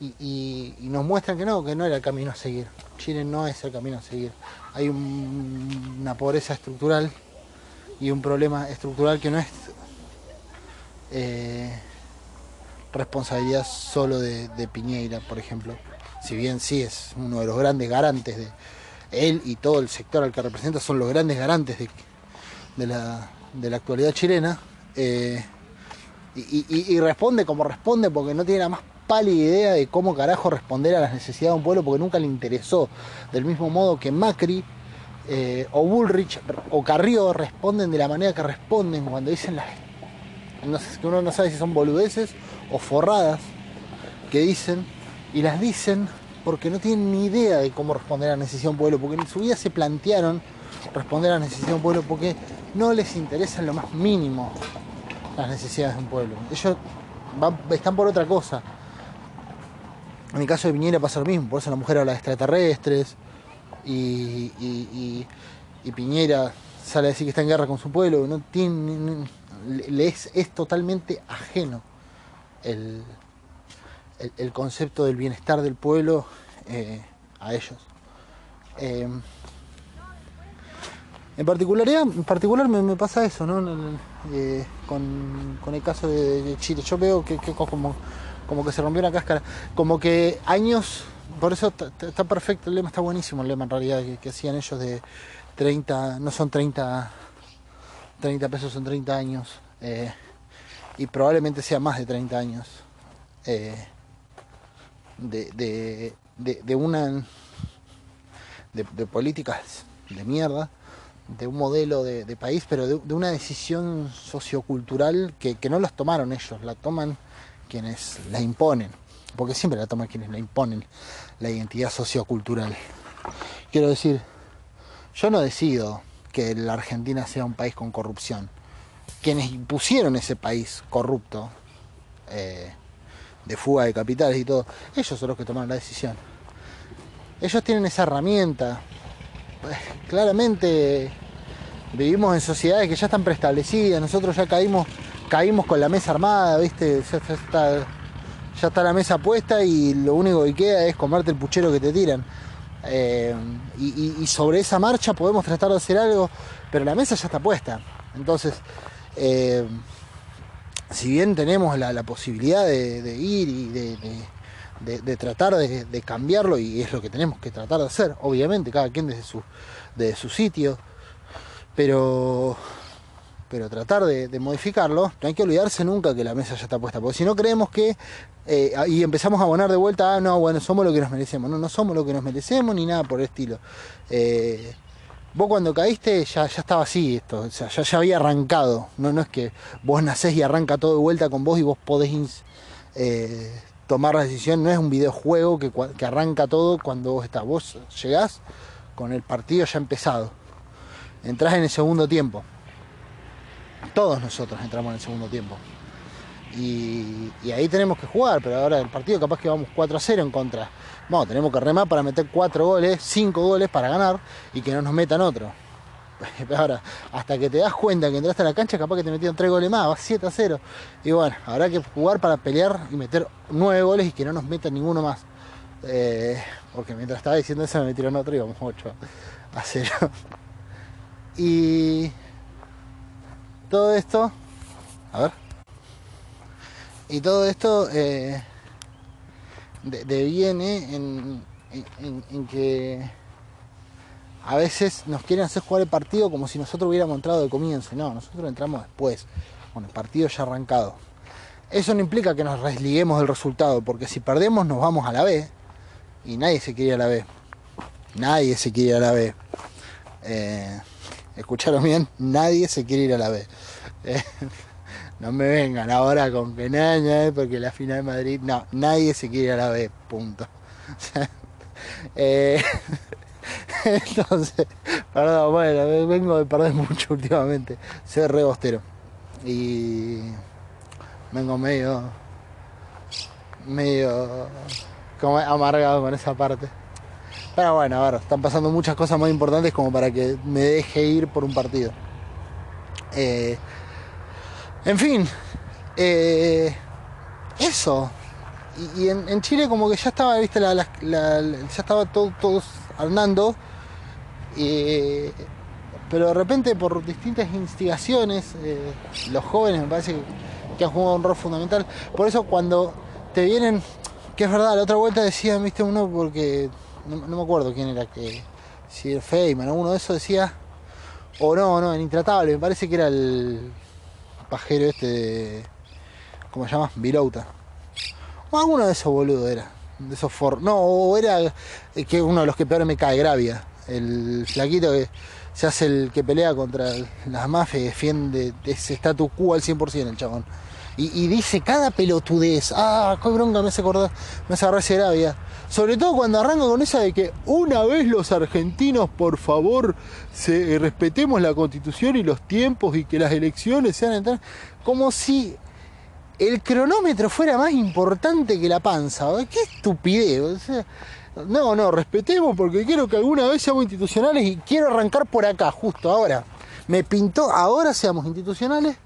y, nos muestran que no, que no era el camino a seguir. Chile no es el camino a seguir. Hay una pobreza estructural y un problema estructural que no es eh, responsabilidad solo de, Piñeira, por ejemplo. Si bien sí es uno de los grandes garantes de él y todo el sector al que representa son los grandes garantes de, de, la, de la, actualidad chilena. Eh, y, responde como responde porque no tiene la más pálida idea de cómo carajo responder a las necesidades de un pueblo porque nunca le interesó. Del mismo modo que Macri eh, o Bullrich o Carrió responden de la manera que responden cuando dicen las... No uno no sabe si son boludeces o forradas que dicen y las dicen porque no tienen ni idea de cómo responder a la necesidad de un pueblo, porque en su vida se plantearon responder a la necesidad de un pueblo porque no les interesa en lo más mínimo las necesidades de un pueblo. Ellos están por otra cosa. En el caso de Piñera pasa lo mismo, por eso la mujer habla de extraterrestres y, Piñera sale a decir que está en guerra con su pueblo, no tiene, le es, totalmente ajeno el, el, concepto del bienestar del pueblo eh, a ellos. Eh, en particular, en particular me, pasa eso, ¿no? Eh, con, el caso de, Chile. Yo veo que, como, como que se rompió una cáscara. Como que años, por eso está perfecto el lema, está buenísimo el lema en realidad que, hacían ellos de 30, no son 30, 30 pesos, son 30 años. Eh, y probablemente sea más de 30 años. Eh, de, de, de, una de políticas de mierda de un modelo de, país, pero de, una decisión sociocultural que, no las tomaron ellos, la toman quienes la imponen, porque siempre la toman quienes la imponen, la identidad sociocultural. Quiero decir, yo no decido que la Argentina sea un país con corrupción. Quienes impusieron ese país corrupto, eh, de fuga de capitales y todo, ellos son los que tomaron la decisión. Ellos tienen esa herramienta, claramente vivimos en sociedades que ya están preestablecidas, nosotros ya caímos, caímos con la mesa armada, ¿viste? Ya, está, la mesa puesta y lo único que queda es comerte el puchero que te tiran. Eh, y, sobre esa marcha podemos tratar de hacer algo, pero la mesa ya está puesta. Entonces, eh, si bien tenemos la, posibilidad de, ir y de, tratar de, cambiarlo y es lo que tenemos que tratar de hacer, obviamente, cada quien desde su, desde su sitio, pero, pero tratar de, modificarlo, no hay que olvidarse nunca que la mesa ya está puesta, porque si no creemos que, eh, y empezamos a abonar de vuelta, ah, no, bueno, somos lo que nos merecemos, no, no somos lo que nos merecemos ni nada por el estilo. Eh, vos cuando caíste ya, ya estaba así esto, o sea, ya, ya había arrancado, no, no es que vos nacés y arranca todo de vuelta con vos y vos podés... Eh, tomar la decisión, no es un videojuego que, arranca todo cuando vos estás. Vos llegás con el partido ya empezado. Entrás en el segundo tiempo. Todos nosotros entramos en el segundo tiempo. Y, ahí tenemos que jugar, pero ahora el partido capaz que vamos 4 a 0 en contra. Bueno, tenemos que remar para meter 4 goles, 5 goles para ganar y que no nos metan otro. Ahora, hasta que te das cuenta que entraste a la cancha, capaz que te metieron 3 goles más, vas 7 a 0. Y bueno, habrá que jugar para pelear y meter 9 goles y que no nos metan ninguno más. Eh, porque mientras estaba diciendo eso me metieron otro y vamos 8 a 0. Y todo esto, a ver. Y todo esto eh, deviene en, en que a veces nos quieren hacer jugar el partido como si nosotros hubiéramos entrado de comienzo. No, nosotros entramos después, con el partido ya arrancado. Eso no implica que nos desliguemos del resultado, porque si perdemos nos vamos a la B y nadie se quiere ir a la B. Nadie se quiere ir a la B. Eh, ¿Escucharon bien? Nadie se quiere ir a la B. Eh, no me vengan ahora con que porque la final de Madrid, no, nadie se quiere ir a la B, punto. Eh, entonces, perdón, bueno, vengo de perder mucho últimamente, soy re bostero y vengo medio, medio como amargado con esa parte. Pero bueno, a ver, están pasando muchas cosas más importantes como para que me deje ir por un partido. Eh, en fin, eh, eso. Y, en, Chile como que ya estaba, viste, ya estaba todo, andando. pero de repente por distintas instigaciones, eh, los jóvenes me parece que, han jugado un rol fundamental. Por eso cuando te vienen, que es verdad, la otra vuelta decía, viste, uno porque, no, me acuerdo quién era, que si Feynman uno de esos decía, o no, no, en Intratable, me parece que era el pajero este de. ¿Cómo se llama? Virouta. O alguno de esos boludos era. De esos for. No, o era que uno de los que peor me cae, Gravia. El flaquito que se hace el que pelea contra las mafias y defiende ese status quo al 100% el chabón. Y, dice cada pelotudez. Ah, qué bronca me hace acordar, me hace agarrar Gravia. Sobre todo cuando arranco con esa de que una vez los argentinos, por favor, se, eh, respetemos la constitución y los tiempos y que las elecciones sean como si el cronómetro fuera más importante que la panza. ¡Qué estupidez! no, no, respetemos porque quiero que alguna vez seamos institucionales y quiero arrancar por acá, justo ahora. Me pintó, ahora seamos institucionales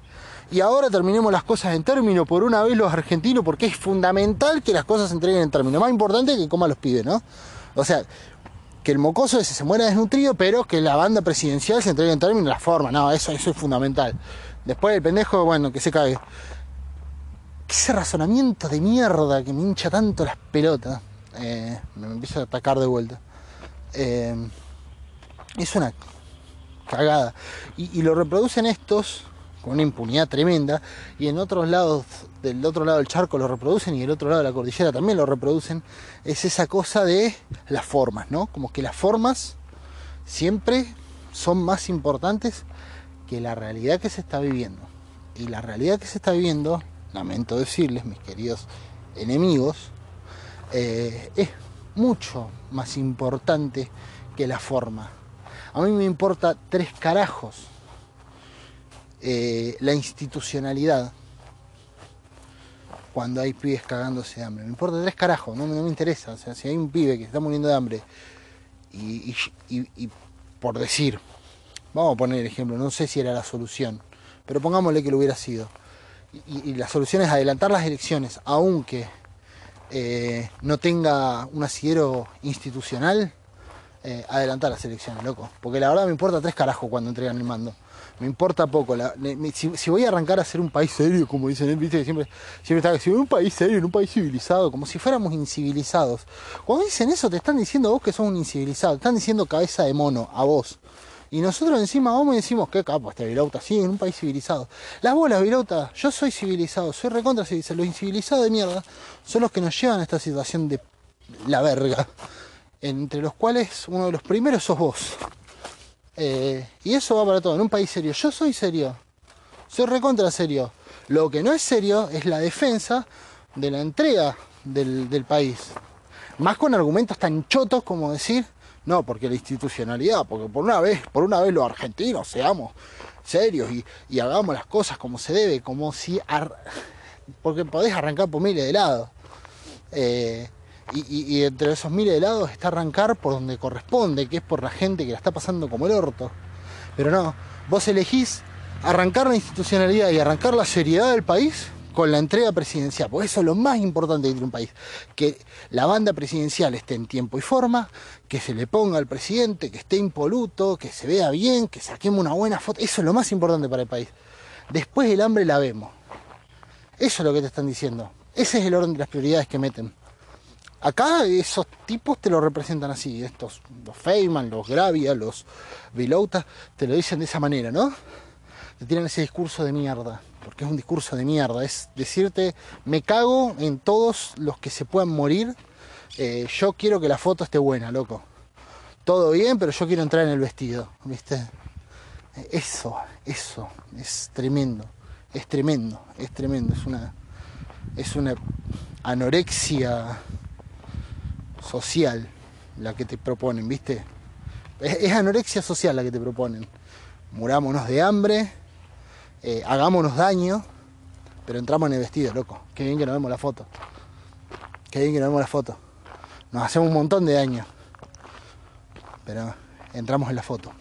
y ahora terminemos las cosas en término por una vez los argentinos, porque es fundamental que las cosas se entreguen en término. Más importante que coma los pibes, ¿no? O sea, que el mocoso ese se muera desnutrido, pero que la banda presidencial se entregue en término la forma. No, eso, eso es fundamental. Después el pendejo, bueno, que se cague. Ese razonamiento de mierda que me hincha tanto las pelotas. Eh, me empieza a atacar de vuelta. Eh, es una cagada. Y, y lo reproducen estos con una impunidad tremenda, y en otros lados, del otro lado del charco lo reproducen y del otro lado de la cordillera también lo reproducen, es esa cosa de las formas, ¿no? Como que las formas siempre son más importantes que la realidad que se está viviendo. Y la realidad que se está viviendo, lamento decirles, mis queridos enemigos, eh, es mucho más importante que la forma. A mí me importa tres carajos eh, la institucionalidad cuando hay pibes cagándose de hambre. Me importa tres carajos, no, me interesa. O sea, si hay un pibe que está muriendo de hambre y, por decir, vamos a poner el ejemplo, no sé si era la solución, pero pongámosle que lo hubiera sido. Y, la solución es adelantar las elecciones, aunque eh, no tenga un asidero institucional, eh, adelantar las elecciones, loco. Porque la verdad me importa tres carajos cuando entregan el mando me importa poco. si, voy a arrancar a ser un país serio, como dicen, ¿viste? siempre, siempre está, a un país serio, en un país civilizado, como si fuéramos incivilizados. Cuando dicen eso, te están diciendo vos que sos un incivilizado, te están diciendo cabeza de mono, a vos. Y nosotros encima vamos y decimos, qué capo este Virauta, sí, en un país civilizado. Las bolas, Virauta, yo soy civilizado, soy recontra civilizado. Los incivilizados de mierda son los que nos llevan a esta situación de la verga. Entre los cuales uno de los primeros sos vos. Eh, y eso va para todo, en un país serio. Yo soy serio, soy recontra serio. Lo que no es serio es la defensa de la entrega del, país. Más con argumentos tan chotos como decir, no, porque la institucionalidad, porque por una vez, por una vez los argentinos seamos serios y, hagamos las cosas como se debe, como si... porque podés arrancar por miles de lados. Eh, y, entre esos miles de lados está arrancar por donde corresponde, que es por la gente que la está pasando como el orto. Pero no, vos elegís arrancar la institucionalidad y arrancar la seriedad del país con la entrega presidencial, porque eso es lo más importante de un país, que la banda presidencial esté en tiempo y forma, que se le ponga al presidente, que esté impoluto, que se vea bien, que saquemos una buena foto, eso es lo más importante para el país. Después el hambre la vemos. Eso es lo que te están diciendo. Ese es el orden de las prioridades que meten. Acá esos tipos te lo representan así, estos, los Feynman, los Gravia, los Vilouta, te lo dicen de esa manera, ¿no? Te tiran ese discurso de mierda, porque es un discurso de mierda, es decirte, me cago en todos los que se puedan morir, eh, yo quiero que la foto esté buena, loco. Todo bien, pero yo quiero entrar en el vestido, ¿viste? Eso, eso, es tremendo, es tremendo, es tremendo, es una, es una anorexia social la que te proponen, ¿viste? Es, anorexia social la que te proponen. Murámonos de hambre, eh, hagámonos daño, pero entramos en el vestido, loco. Qué bien que nos vemos la foto. Qué bien que nos vemos la foto. Nos hacemos un montón de daño. Pero entramos en la foto.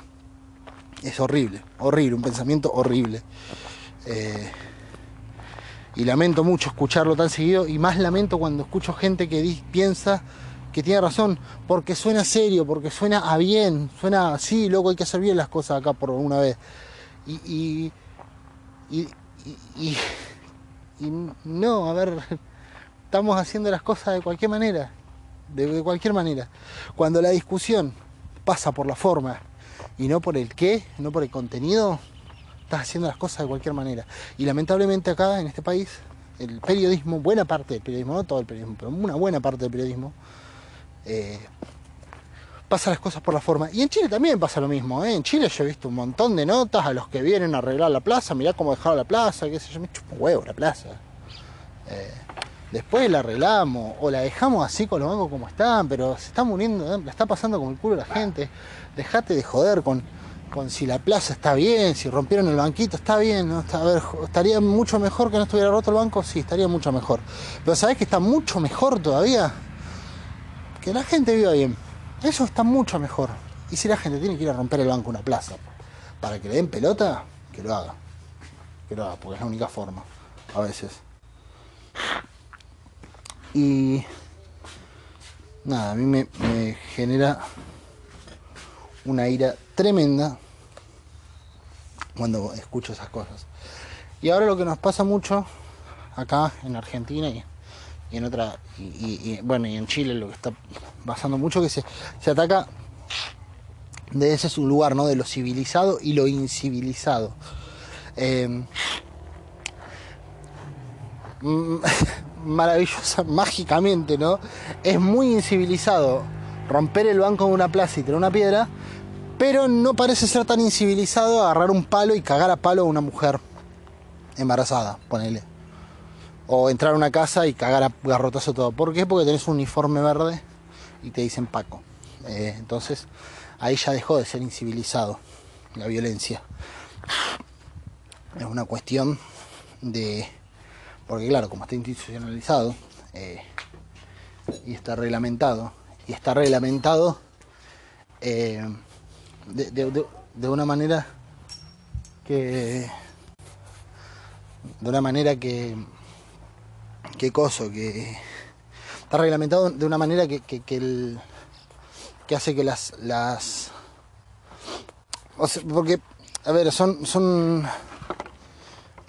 Es horrible, horrible, un pensamiento horrible. Eh, y lamento mucho escucharlo tan seguido y más lamento cuando escucho gente que piensa que tiene razón, porque suena serio, porque suena a bien, suena así, loco, hay que hacer bien las cosas acá por una vez. Y, y, y, no, a ver, estamos haciendo las cosas de cualquier manera, de cualquier manera. Cuando la discusión pasa por la forma y no por el qué, no por el contenido, estás haciendo las cosas de cualquier manera. Y lamentablemente acá en este país, el periodismo, buena parte del periodismo, no todo el periodismo, pero una buena parte del periodismo, eh, pasa las cosas por la forma. Y en Chile también pasa lo mismo. ¿eh? En Chile yo he visto un montón de notas a los que vienen a arreglar la plaza, mirá cómo dejaron la plaza, qué sé yo, me chupo huevo la plaza. Eh, después la arreglamos o la dejamos así con los bancos como están, pero se está muriendo, la está pasando con el culo la gente. Dejate de joder con si la plaza está bien, si rompieron el banquito, está bien, a ver, estaría mucho mejor que no estuviera roto el banco, sí, estaría mucho mejor. Pero ¿sabés que está mucho mejor todavía? Que la gente viva bien. Eso está mucho mejor. Y si la gente tiene que ir a romper el banco una plaza para que le den pelota, que lo haga. Que lo haga, porque es la única forma, a veces. Y nada, a mí me, genera una ira tremenda cuando escucho esas cosas. Y ahora lo que nos pasa mucho acá en Argentina y, en otra, y, bueno, y en Chile lo que está pasando mucho que se, se ataca de ese su lugar, ¿no? De lo civilizado y lo incivilizado. Eh, maravillosa, mágicamente, ¿no? Es muy incivilizado romper el banco de una plaza y tener una piedra, pero no parece ser tan incivilizado agarrar un palo y cagar a palo a una mujer embarazada, ponele. O entrar a una casa y cagar a garrotazo todo. ¿Por qué? Porque tenés un uniforme verde y te dicen Paco. Eh, entonces ahí ya dejó de ser incivilizado la violencia. Es una cuestión de... Porque claro, como está institucionalizado eh, y está reglamentado, y está reglamentado eh, de, una manera que de una manera que que coso que está reglamentado de una manera que, que, el, que hace que las las porque a ver son son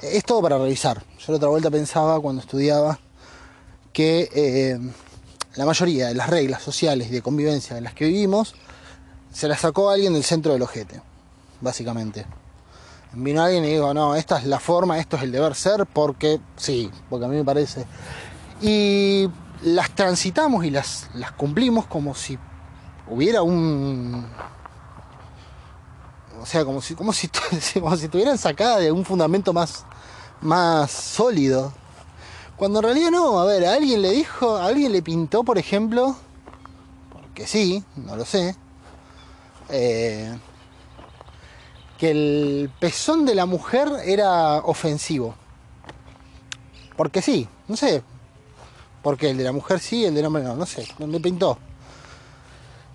es todo para revisar yo la otra vuelta pensaba cuando estudiaba que eh, la mayoría de las reglas sociales y de convivencia en las que vivimos se la sacó alguien del centro del ojete, básicamente. Vino alguien y dijo, no, esta es la forma, esto es el deber ser, porque sí, porque a mí me parece. Y las transitamos y las, las cumplimos como si hubiera un. O sea, como si, como si, como si estuvieran sacadas de un fundamento más, más sólido. Cuando en realidad no, a ver, alguien le dijo, alguien le pintó, por ejemplo, porque sí, no lo sé, eh, que el pezón de la mujer era ofensivo. Porque sí, no sé. Porque el de la mujer sí, el del hombre no, no sé, ¿dónde pintó?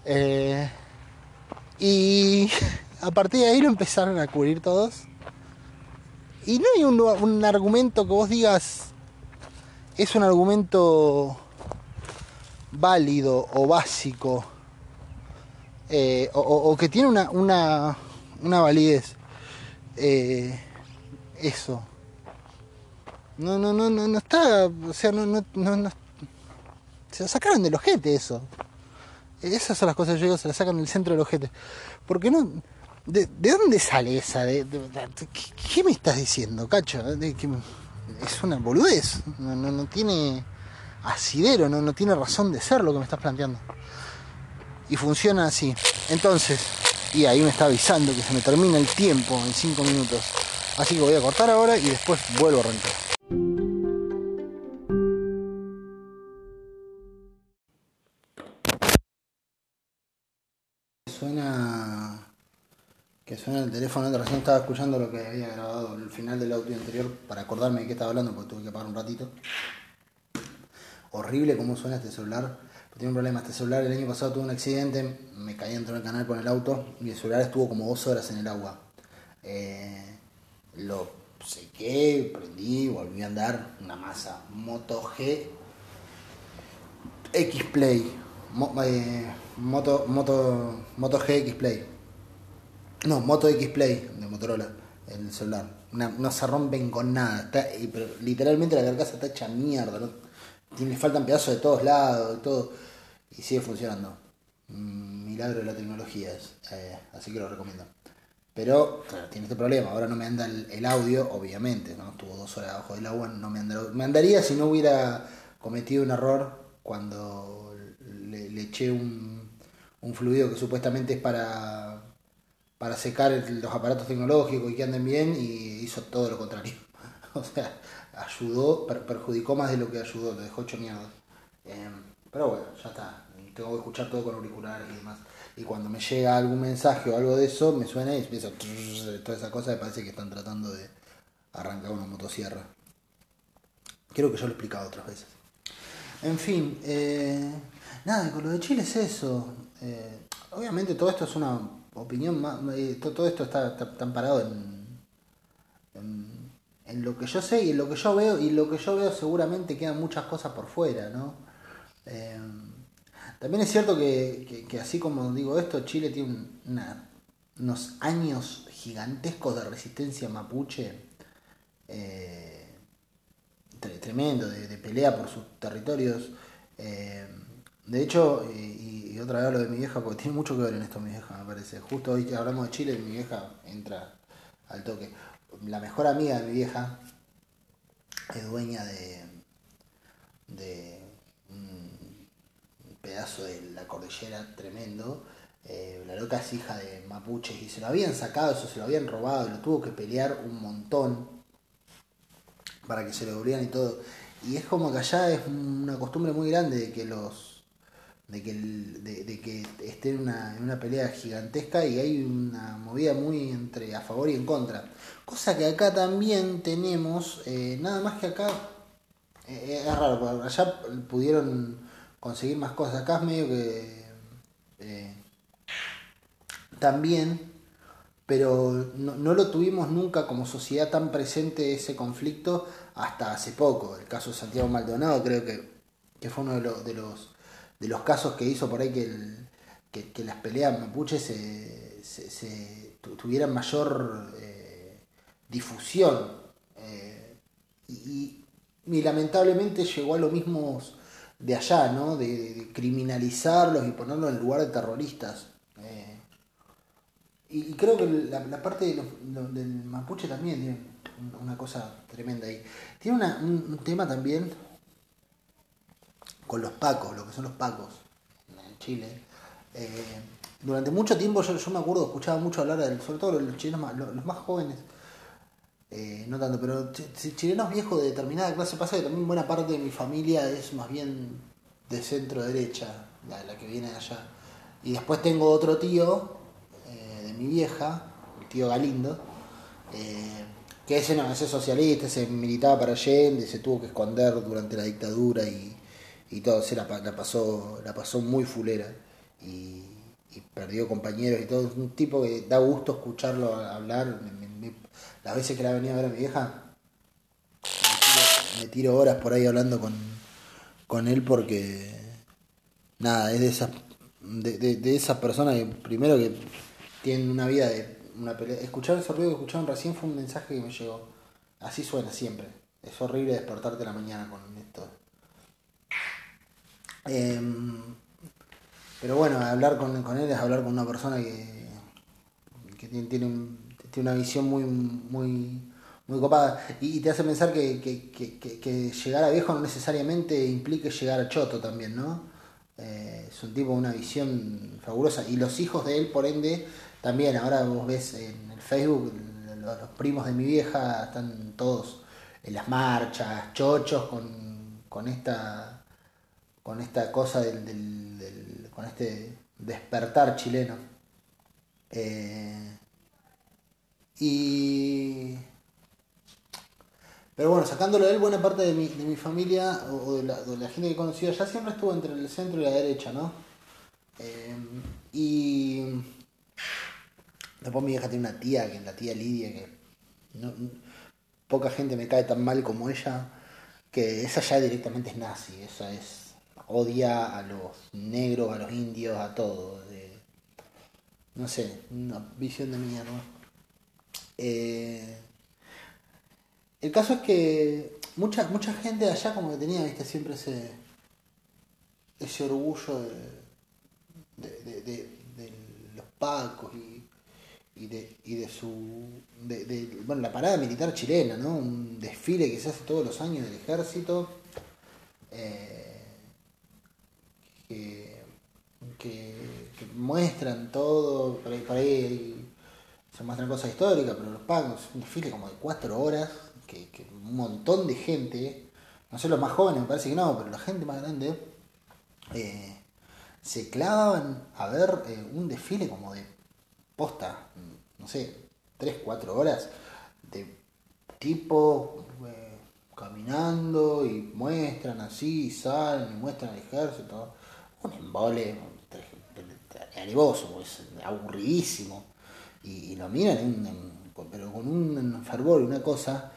Eh, y a partir de ahí lo empezaron a cubrir todos. Y no hay un, un argumento que vos digas, es un argumento válido o básico eh, o, que tiene una, una, una validez. Eh, eso. No, no, no, no, no está, o sea, no, no, no, se lo sacaron del ojete eso. Esas son las cosas que yo digo, se las sacan del centro del ojete. Porque no, ¿de, dónde sale esa? De, ¿qué, me estás diciendo, cacho? es una boludez, no, no, no tiene asidero, no, no tiene razón de ser lo que me estás planteando y funciona así. Entonces, y ahí me está avisando que se me termina el tiempo en 5 minutos. Así que voy a cortar ahora y después vuelvo a arrancar. Suena que suena el teléfono, recién estaba escuchando lo que había grabado el final del audio anterior para acordarme de qué estaba hablando porque tuve que pagar un ratito. Horrible cómo suena este celular. Tiene un problema este celular. El año pasado tuve un accidente, me caí dentro del canal con el auto y el celular estuvo como dos horas en el agua. Eh, lo sequé, prendí, volví a andar una masa Moto G X Play. Eh, Moto, Moto, Moto G X Play. No, Moto X Play de Motorola, el celular. no se rompen con nada. Está, pero literalmente la carcasa está hecha mierda. ¿no? Le faltan pedazos de todos lados, todo. Y sigue funcionando. Milagro de la tecnología es. Eh, así que lo recomiendo. Pero, claro, tiene este problema. Ahora no me anda el, audio, obviamente, ¿no? Estuvo dos horas abajo del agua, no me anda Me andaría si no hubiera cometido un error cuando le, eché un, un, fluido que supuestamente es para, para secar los aparatos tecnológicos y que anden bien, y hizo todo lo contrario. o sea, ayudó, perjudicó más de lo que ayudó, le dejó hecho mierda. Eh, pero bueno, ya está. Tengo que escuchar todo con auriculares y demás y cuando me llega algún mensaje o algo de eso, me suena y empieza toda esa cosa, me parece que están tratando de arrancar una motosierra. Creo que yo lo he explicado otras veces. En fin, eh, nada, con lo de Chile es eso. Eh, obviamente todo esto es una opinión más, eh, todo, esto está, tan parado en, en, lo que yo sé y en lo que yo veo, y lo que yo veo seguramente quedan muchas cosas por fuera, ¿no? También es cierto que, así como digo esto, Chile tiene unos años gigantescos de resistencia mapuche, eh, tremendo, de, pelea por sus territorios. Eh, de hecho, y, otra vez lo de mi vieja, porque tiene mucho que ver en esto mi vieja, me parece. Justo hoy que hablamos de Chile, mi vieja entra al toque. La mejor amiga de mi vieja es dueña de, de pedazo de la cordillera tremendo. Eh, la loca es hija de mapuches y se lo habían sacado, eso se lo habían robado, lo tuvo que pelear un montón para que se lo volvieran y todo. Y es como que allá es una costumbre muy grande de que los de que, de, que esté en una, pelea gigantesca y hay una movida muy entre a favor y en contra. Cosa que acá también tenemos, eh, nada más que acá, eh, es raro, allá pudieron conseguir más cosas. Acá es medio que eh, también, pero no, lo tuvimos nunca como sociedad tan presente ese conflicto hasta hace poco. El caso de Santiago Maldonado creo que, fue uno de, los, de, los, de los casos que hizo por ahí que, que, las peleas mapuches se, tuvieran mayor eh, difusión. Eh, y, y, lamentablemente llegó a lo mismo de allá, ¿no? De, criminalizarlos y ponerlos en lugar de terroristas. Eh, y, creo que la, parte del mapuche también tiene una cosa tremenda ahí. Tiene un, tema también con los pacos, lo que son los pacos en Chile. Eh, durante mucho tiempo yo, me acuerdo, escuchaba mucho hablar, del, sobre todo los chilenos, los más jóvenes, eh, no tanto, pero chilenos viejos de determinada clase pasa que también buena parte de mi familia es más bien de centro derecha, la, que viene de allá. Y después tengo otro tío eh, de mi vieja, el tío Galindo, que ese no, ese socialista, se militaba para Allende, se tuvo que esconder durante la dictadura y, todo, se la, pasó, la pasó muy fulera y, perdió compañeros y todo. Es un tipo que da gusto escucharlo hablar las veces que la venía a ver a mi vieja, me tiro, horas por ahí hablando con, con él porque, nada, es de esas, de, de, esas personas que primero que tienen una vida de una pelea. Escuchar ese ruido que escucharon recién fue un mensaje que me llegó. Así suena siempre. Es horrible despertarte la mañana con esto. Em, pero bueno, hablar con, con, él es hablar con una persona que, que tiene, tiene un, tiene una visión muy, muy, muy copada. Y, te hace pensar que, que, llegar a viejo no necesariamente implique llegar a choto también, ¿no? Eh, es un tipo de una visión fabulosa. Y los hijos de él, por ende, también. Ahora vos ves en el Facebook los, primos de mi vieja están todos en las marchas, chochos, con, esta con esta cosa del, con este despertar chileno. Eh, y pero bueno, sacándolo de él, buena parte de mi, de mi familia o de la, de la gente que he conocido ya siempre estuvo entre el centro y la derecha, ¿no? Eh, y después mi vieja tiene una tía, que la tía Lidia, que poca gente me cae tan mal como ella, que esa ya directamente es nazi, esa es odia a los negros, a los indios, a todo. no sé, una visión de mierda. Eh, el caso es que mucha, mucha gente allá como que tenía, viste, siempre ese, ese orgullo de, los pacos y, de, y de su de, bueno la parada militar chilena no un desfile que se hace todos los años del ejército eh, que, muestran todo por ahí, se muestran cosas históricas pero los pacos un desfile como de cuatro horas que, un montón de gente, no sé los más jóvenes, me parece que no, pero la gente más grande, eh, se clavaban a ver eh, un desfile como de posta, no sé, 3, 4 horas, de tipo eh, caminando y muestran así, salen y muestran el ejército, un embole alevoso, pues, aburridísimo, y, lo miran pero con un fervor y una cosa.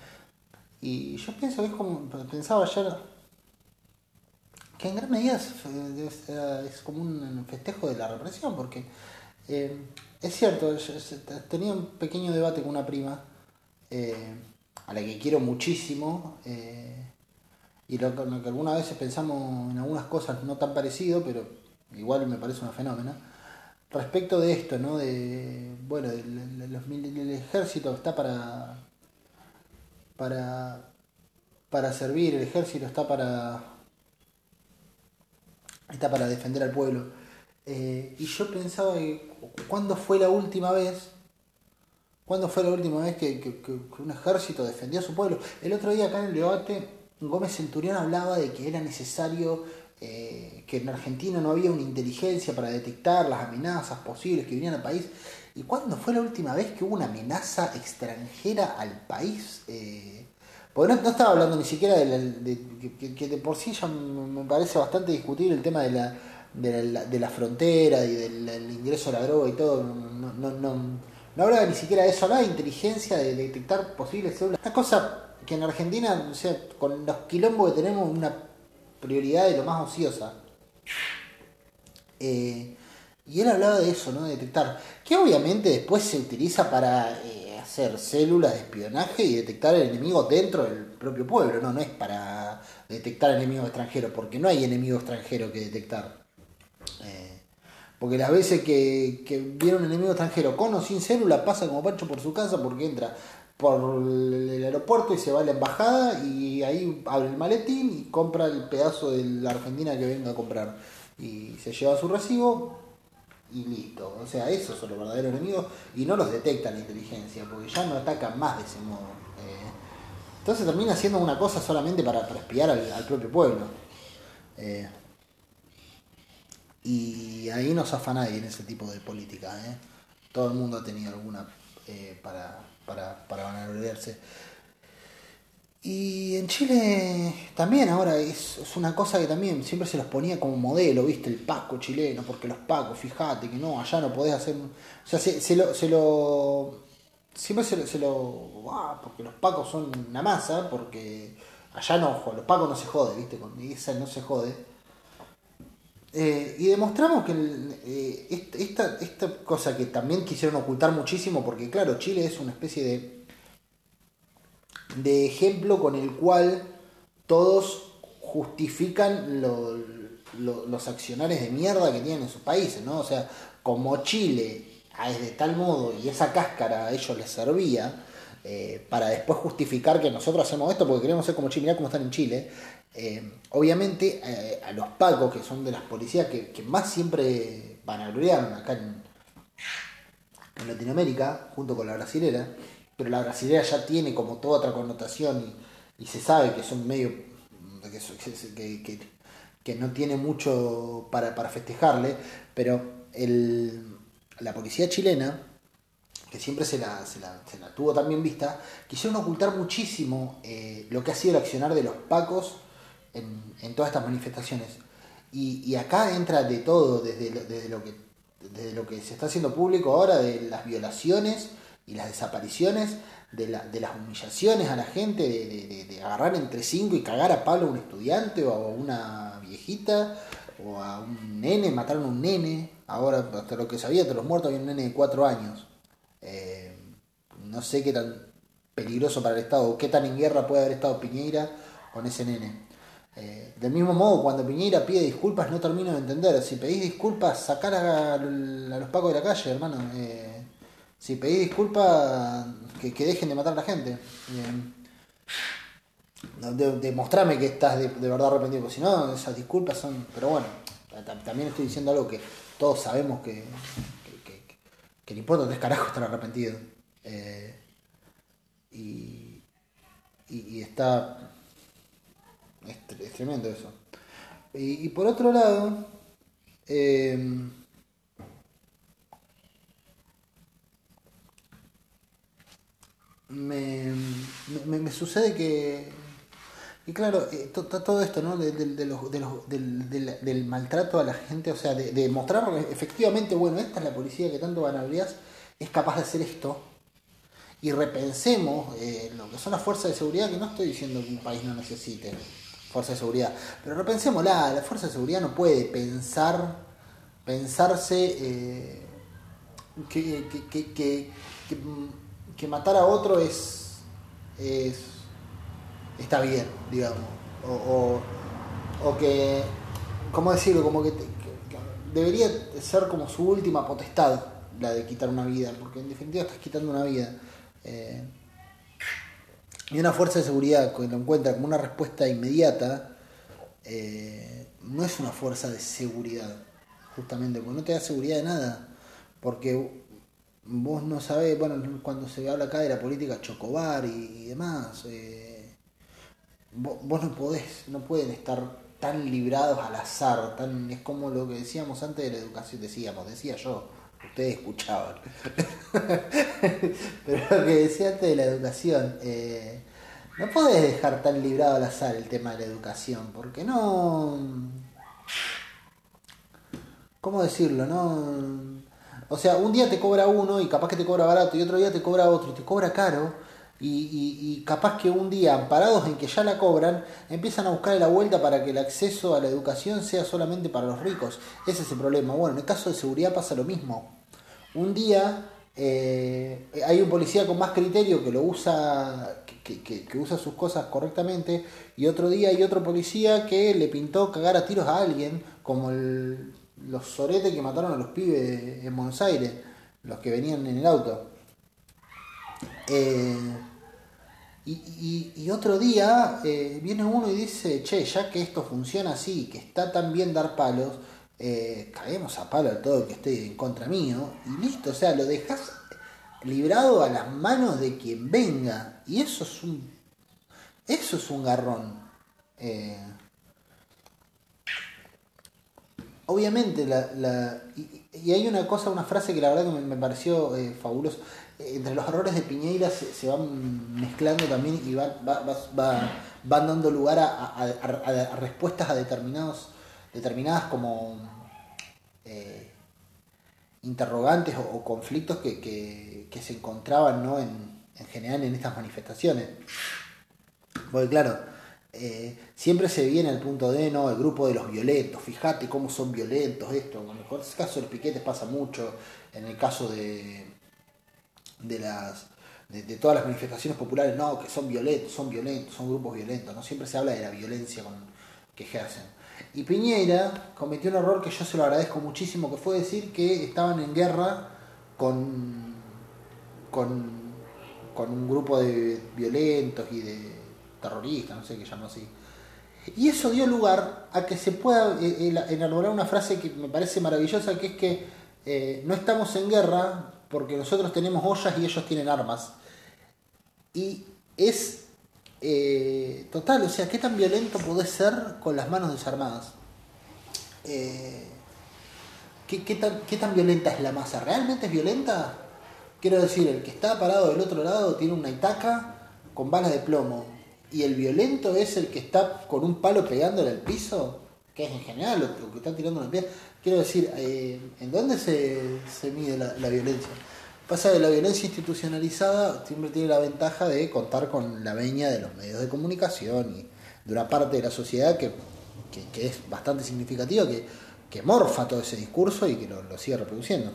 Y yo pienso que es como, pensaba ayer, que en gran medida es, como un festejo de la represión, porque eh, es cierto, tenía un pequeño debate con una prima, eh, a la que quiero muchísimo, eh, y lo, que algunas veces pensamos en algunas cosas no tan parecido, pero igual me parece una fenómena, respecto de esto, ¿no? De, bueno, el ejército está para para, para servir, el ejército está para, está para defender al pueblo. Eh, y yo pensaba que, ¿cuándo fue la última vez? ¿Cuándo fue la última vez que, un ejército defendió a su pueblo? El otro día acá en el debate, Gómez Centurión hablaba de que era necesario eh, que en Argentina no había una inteligencia para detectar las amenazas posibles que venían al país. ¿Y cuándo fue la última vez que hubo una amenaza extranjera al país? Eh, porque no, estaba hablando ni siquiera de, que, de por sí ya me parece bastante discutible el tema de la, de la, frontera y del, ingreso a la droga y todo. No hablaba ni siquiera de eso, hablaba de inteligencia, de detectar posibles células. Una cosa que en Argentina, o sea, con los quilombos que tenemos, una prioridad de lo más ociosa. Eh, y él hablaba de eso, ¿no? De detectar. Que obviamente después se utiliza para eh, hacer células de espionaje y detectar el enemigo dentro del propio pueblo, ¿no? No es para detectar enemigos extranjeros, porque no hay enemigo extranjero que detectar. Eh, porque las veces que, que viene un enemigo extranjero con o sin célula pasa como Pancho por su casa porque entra por el aeropuerto y se va a la embajada y ahí abre el maletín y compra el pedazo de la Argentina que venga a comprar. Y se lleva su recibo, y listo. O sea, esos son los verdaderos enemigos y no los detecta la inteligencia, porque ya no atacan más de ese modo. Eh, entonces termina siendo una cosa solamente para, espiar al, propio pueblo. Eh, y ahí no zafa nadie en ese tipo de política. ¿eh? Todo el mundo ha tenido alguna para, para, para vanagloriarse. Y en Chile también ahora es, una cosa que también siempre se los ponía como modelo, ¿viste? El Paco chileno, porque los Pacos, fíjate que no, allá no podés hacer... O sea, se, lo, se lo... Siempre se, lo... Ah, porque los Pacos son una masa, porque allá no, los Pacos no se jode, ¿viste? Con esa no se jode. Eh, y demostramos que eh, esta, esta cosa que también quisieron ocultar muchísimo, porque claro, Chile es una especie de de ejemplo con el cual todos justifican los accionarios de mierda que tienen en sus países, ¿no? O sea, como Chile es de tal modo y esa cáscara a ellos les servía eh, para después justificar que nosotros hacemos esto porque queremos ser como Chile, mirá cómo están en Chile. Eh, obviamente eh, a los pacos, que son de las policías que, más siempre van a gloriar acá en, en Latinoamérica, junto con la brasilera, pero la brasilera ya tiene como toda otra connotación y, se sabe que son medio que, que, que, no tiene mucho para, para festejarle, pero el, la policía chilena, que siempre se la, se la, se la tuvo también vista, quisieron ocultar muchísimo eh, lo que ha sido el accionar de los pacos en, todas estas manifestaciones. Y, acá entra de todo, desde, desde, lo que, desde lo que se está haciendo público ahora, de las violaciones y las desapariciones, de, la, de las humillaciones a la gente, de, agarrar entre cinco y cagar a palo a un estudiante o a una viejita o a un nene, mataron a un nene, ahora hasta lo que sabía de los muertos había un nene de cuatro años. Eh, no sé qué tan peligroso para el Estado, qué tan en guerra puede haber estado Piñeira con ese nene. Eh, del mismo modo, cuando Piñeira pide disculpas, no termino de entender. Si pedís disculpas, sacar a, los pacos de la calle, hermano. Eh, si pedís disculpas, que, dejen de matar a la gente. demostrame que estás de, verdad arrepentido, porque si no, esas disculpas son. Pero bueno, también estoy diciendo algo que todos sabemos que, que, que, le importa tres carajos estar arrepentido. Eh, y, y, está. Es, tremendo eso. Y, por otro lado. Eh, me, me, me sucede que, y claro, eh, todo esto, ¿no? De, de, los, del, del, maltrato a la gente, o sea, de, mostrar efectivamente, bueno, esta es la policía que tanto banalidad es capaz de hacer esto. Y repensemos eh, lo que son las fuerzas de seguridad, que no estoy diciendo que un país no necesite fuerza de seguridad, pero repensemos la fuerza de seguridad no puede pensar, pensarse eh, que, que, que, que que matar a otro es, es está bien, digamos. O, o, que, ¿cómo decirlo? Como que, debería ser como su última potestad la de quitar una vida, porque en definitiva estás quitando una vida. Eh, y una fuerza de seguridad que lo encuentra como una respuesta inmediata, eh, no es una fuerza de seguridad, justamente, porque no te da seguridad de nada. Porque vos no sabés, bueno, cuando se habla acá de la política chocobar y, demás, eh, vos, no podés, no pueden estar tan librados al azar, tan es como lo que decíamos antes de la educación, decíamos, decía yo, ustedes escuchaban, pero lo que decía antes de la educación, eh, no podés dejar tan librado al azar el tema de la educación, porque no, ¿cómo decirlo? No o sea, un día te cobra uno y capaz que te cobra barato y otro día te cobra otro y te cobra caro. Y, capaz que un día, amparados en que ya la cobran, empiezan a buscar la vuelta para que el acceso a la educación sea solamente para los ricos. Ese es el problema. Bueno, en el caso de seguridad pasa lo mismo. Un día eh, hay un policía con más criterio que lo usa, que, que, usa sus cosas correctamente, y otro día hay otro policía que le pintó cagar a tiros a alguien, como el los soretes que mataron a los pibes en Buenos Aires, los que venían en el auto. Eh, y, otro día eh, viene uno y dice, che, ya que esto funciona así, que está tan bien dar palos, eh, caemos a palo a todo que esté en contra mío, y listo, o sea, lo dejas librado a las manos de quien venga, y eso es un, eso es un garrón. obviamente, la, y, hay una cosa, una frase que la verdad que me, pareció fabuloso. Entre los errores de Piñeira se, van mezclando también y va, van dando lugar a, respuestas a determinados, determinadas como eh, interrogantes o, conflictos que, se encontraban ¿no? en, en general en estas manifestaciones. Porque claro, eh, siempre se viene al punto de, ¿no? El grupo de los violentos, fíjate cómo son violentos esto. En el caso de los piquetes pasa mucho, en el caso de, de las de, todas las manifestaciones populares, no, que son violentos, son violentos, son grupos violentos, ¿no? Siempre se habla de la violencia con, que ejercen. Y Piñera cometió un error que yo se lo agradezco muchísimo, que fue decir que estaban en guerra con, con, con un grupo de violentos y de terrorista, no sé qué llama así. Y eso dio lugar a que se pueda eh, elaborar una frase que me parece maravillosa, que es que eh, no estamos en guerra porque nosotros tenemos ollas y ellos tienen armas. Y es eh, total, o sea, ¿qué tan violento podés ser con las manos desarmadas? Eh, ¿qué, tan, ¿Qué tan violenta es la masa? ¿Realmente es violenta? Quiero decir, el que está parado del otro lado tiene una itaca con balas de plomo y el violento es el que está con un palo pegándole al piso, que es en general lo, que está tirando la piel. Quiero decir, eh, ¿en dónde se, mide la, violencia? Pasa que la violencia institucionalizada siempre tiene la ventaja de contar con la veña de los medios de comunicación y de una parte de la sociedad que, es bastante significativa, que, que, morfa todo ese discurso y que lo, lo sigue reproduciendo.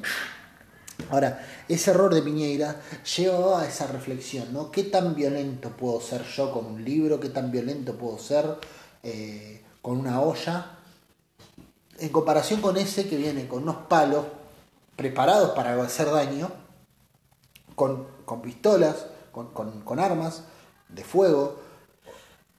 Ahora, ese error de Piñeira lleva a esa reflexión, ¿no? ¿Qué tan violento puedo ser yo con un libro? ¿Qué tan violento puedo ser eh, con una olla? En comparación con ese que viene con unos palos preparados para hacer daño, con, pistolas, con, armas de fuego,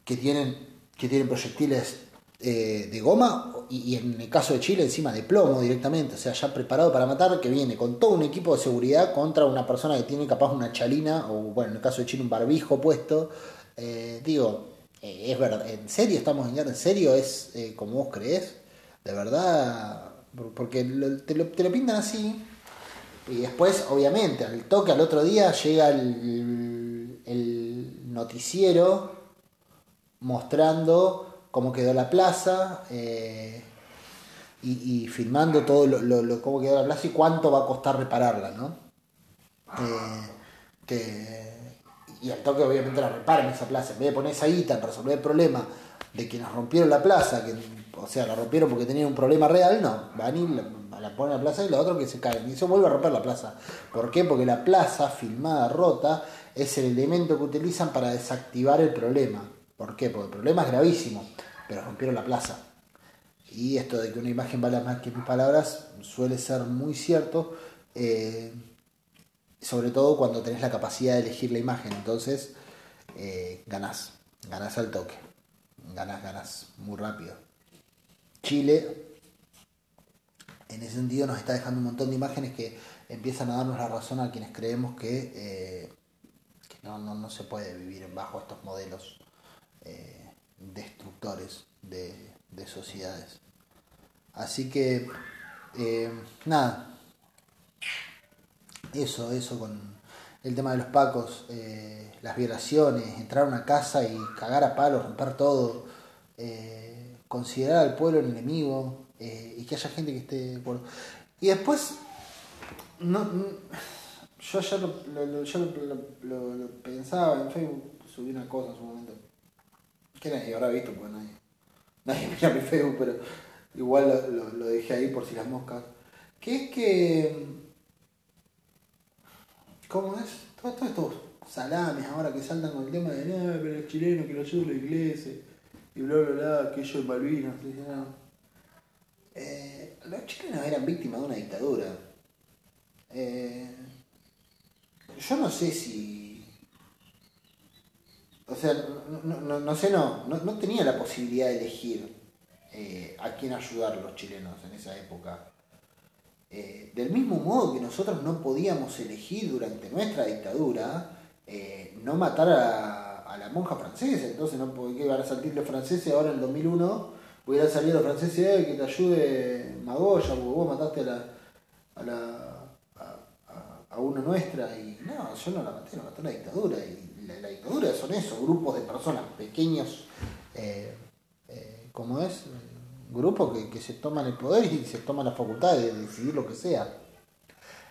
que tienen, que tienen proyectiles eh, de goma y, en el caso de Chile encima de plomo directamente, o sea, ya preparado para matar, que viene con todo un equipo de seguridad contra una persona que tiene capaz una chalina o, bueno, en el caso de Chile un barbijo puesto. Eh, digo, eh, es verdad, ¿en serio estamos en? ¿En serio es como vos crees? De verdad, porque te, lo, pintan así. Y después, obviamente, al toque al otro día llega el, noticiero mostrando cómo quedó la plaza eh, y, filmando todo lo, cómo quedó la plaza y cuánto va a costar repararla, ¿no? Eh, y al toque obviamente la reparen esa plaza, en vez de poner esa guita en resolver el problema de quienes rompieron la plaza, que, o sea, la rompieron porque tenían un problema real, no, van y la, la ponen en la plaza y lo otro que se caen. Y eso vuelve a romper la plaza. ¿Por qué? Porque la plaza filmada rota es el elemento que utilizan para desactivar el problema. ¿Por qué? Porque el problema es gravísimo, pero rompieron la plaza. Y esto de que una imagen vale más que mil palabras suele ser muy cierto, eh, sobre todo cuando tenés la capacidad de elegir la imagen. Entonces, eh, ganás, ganás al toque, ganás, ganás muy rápido. Chile, en ese sentido, nos está dejando un montón de imágenes que empiezan a darnos la razón a quienes creemos que, eh, no, no, se puede vivir bajo estos modelos eh, destructores de, sociedades. Así que, eh, nada, eso, eso con el tema de los pacos, las violaciones, entrar a una casa y cagar a palos, romper todo, considerar al pueblo el enemigo y que haya gente que esté de acuerdo. Y después, no, yo ya lo, pensaba en Facebook, subí una cosa en su momento que nadie habrá visto, pues nadie, nadie mira mi Facebook, pero igual lo, dejé ahí por si las moscas. Que es que. ¿Cómo es? Todos estos salames ahora que saltan con el tema de nada, pero el chileno que lo ayuda a la iglesia y bla bla bla, que ellos en Malvinas, eh, los chilenos eran víctimas de una dictadura. Eh, yo no sé si o sea, no, no, sé, no, no, tenía la posibilidad de elegir eh, a quién ayudar los chilenos en esa época. Eh, del mismo modo que nosotros no podíamos elegir durante nuestra dictadura no matar a, la monja francesa, entonces no que iban a salir los franceses ahora en el 2001, pudieran salir los franceses que te ayude Magoya, porque vos mataste a la, a la a, una nuestra y no, yo no la maté, no maté la dictadura y la, dictadura son esos grupos de personas pequeños, eh, eh, como es, grupos que, se toman el poder y se toman la facultad de decidir lo que sea.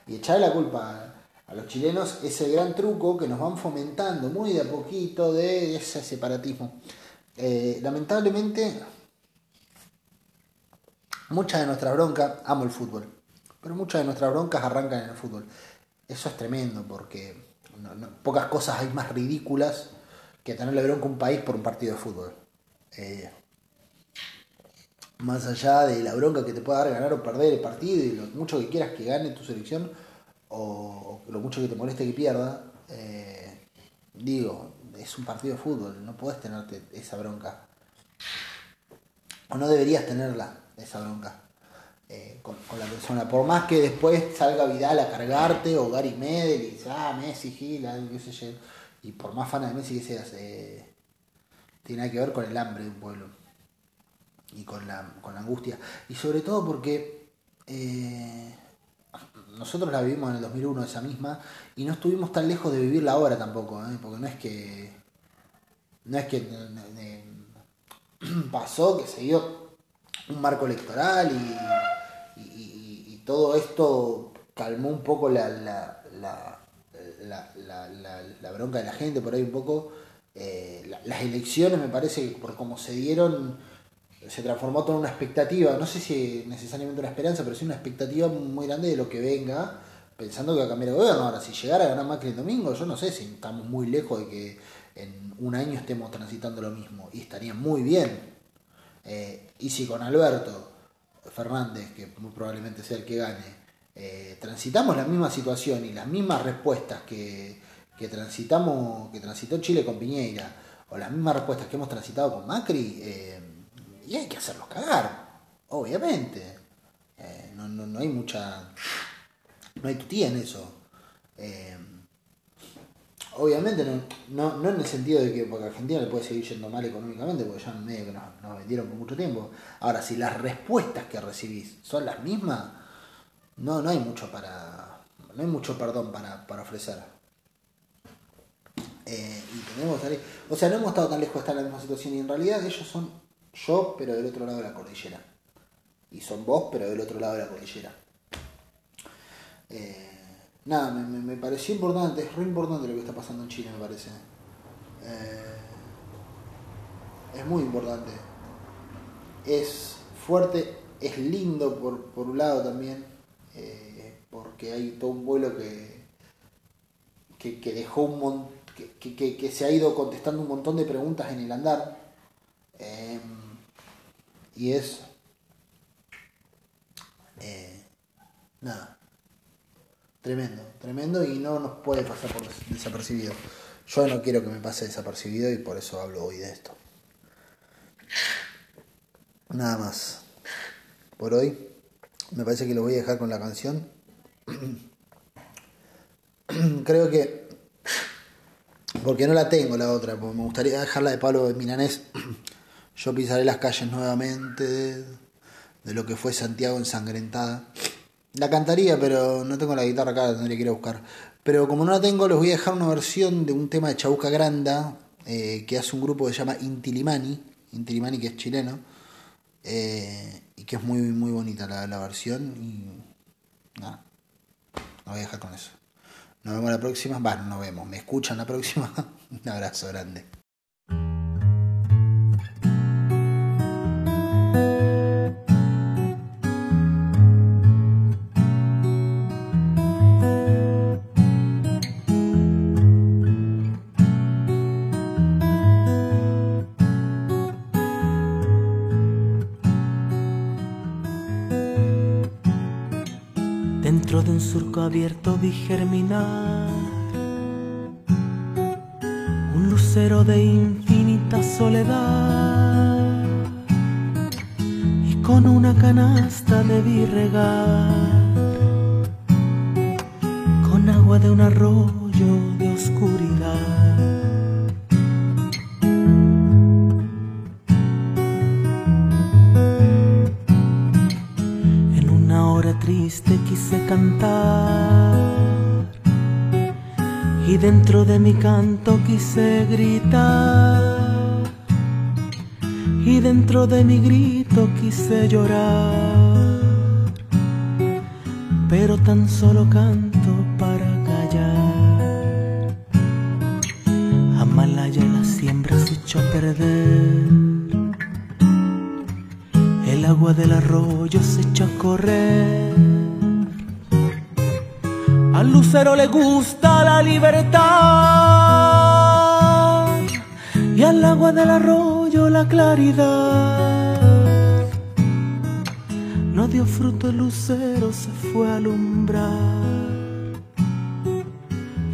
Y echarle la culpa a, los chilenos es el gran truco que nos van fomentando muy de a poquito de ese separatismo. Eh, lamentablemente, muchas de nuestras broncas, amo el fútbol, pero muchas de nuestras broncas arrancan en el fútbol. Eso es tremendo porque pocas cosas hay más ridículas que tenerle bronca a un país por un partido de fútbol. Eh, más allá de la bronca que te pueda dar ganar o perder el partido y lo mucho que quieras que gane tu selección o, lo mucho que te moleste que pierda, eh, digo, es un partido de fútbol, no puedes tenerte esa bronca. O no deberías tenerla, esa bronca. Eh, con, la persona. Por más que después salga Vidal a cargarte o Gary Medel y dice, ah, Messi, Gil, yo. y por más fan de Messi que seas, eh, tiene que ver con el hambre de un pueblo y con la, con la angustia. Y sobre todo porque nosotros la vivimos en el 2001, esa misma, y no estuvimos tan lejos de vivirla ahora tampoco, ¿eh? porque no es que. No es que pasó, que se dio un marco electoral y, y, todo esto calmó un poco la, la, la, la, bronca de la gente, por ahí un poco. Eh, las elecciones me parece que por cómo se dieron se transformó toda una expectativa, no sé si necesariamente una esperanza, pero sí una expectativa muy grande de lo que venga, pensando que va a cambiar el gobierno. Ahora, si llegara a ganar Macri el domingo, yo no sé si estamos muy lejos de que en un año estemos transitando lo mismo, y estaría muy bien. Eh, y si con Alberto Fernández, que muy probablemente sea el que gane, eh, transitamos la misma situación y las mismas respuestas que, que transitamos, que transitó Chile con Piñeira, o las mismas respuestas que hemos transitado con Macri, eh, y hay que hacerlos cagar, obviamente. Eh, no, no, no, hay mucha. No hay tutía en eso. Eh, obviamente, no, no, en el sentido de que porque a Argentina le puede seguir yendo mal económicamente, porque ya medio nos, vendieron por mucho tiempo. Ahora, si las respuestas que recibís son las mismas, no, no hay mucho para. No hay mucho perdón para, para ofrecer. Eh, y tenemos O sea, no hemos estado tan lejos de estar en la misma situación y en realidad ellos son yo, pero del otro lado de la cordillera. Y son vos, pero del otro lado de la cordillera. Eh, nada, me, pareció importante, es re importante lo que está pasando en Chile, me parece. Eh, es muy importante. Es fuerte, es lindo por, un lado también, eh, porque hay todo un vuelo que, que, dejó un montón, que, que, se ha ido contestando un montón de preguntas en el andar. Y es... Eh, nada. Tremendo, tremendo y no nos puede pasar por desapercibido. Yo no quiero que me pase desapercibido y por eso hablo hoy de esto. Nada más. Por hoy me parece que lo voy a dejar con la canción. Creo que... Porque no la tengo la otra, me gustaría dejarla de Pablo Milanés yo pisaré las calles nuevamente de lo que fue Santiago ensangrentada. La cantaría, pero no tengo la guitarra acá, la tendría que ir a buscar. Pero como no la tengo, les voy a dejar una versión de un tema de Chabuca Granda eh, que hace un grupo que se llama Intilimani. Intilimani que es chileno. Eh, y que es muy, muy bonita la, la versión. Y nada, lo voy a dejar con eso. Nos vemos la próxima. Bueno, nos vemos. Me escuchan la próxima. un abrazo grande. Surco abierto vi germinar. Un lucero de infinita soledad. Y con una canasta debí regar con agua de un arroyo dentro de mi canto quise gritar. Y dentro de mi grito quise llorar. Pero tan solo canto para callar. Amalaya la siembra se echó a perder. El agua del arroyo se echó a correr. Al lucero le gusta y al agua del arroyo la claridad. No dio fruto el lucero, se fue a alumbrar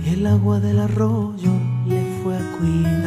y el agua del arroyo le fue a cuidar.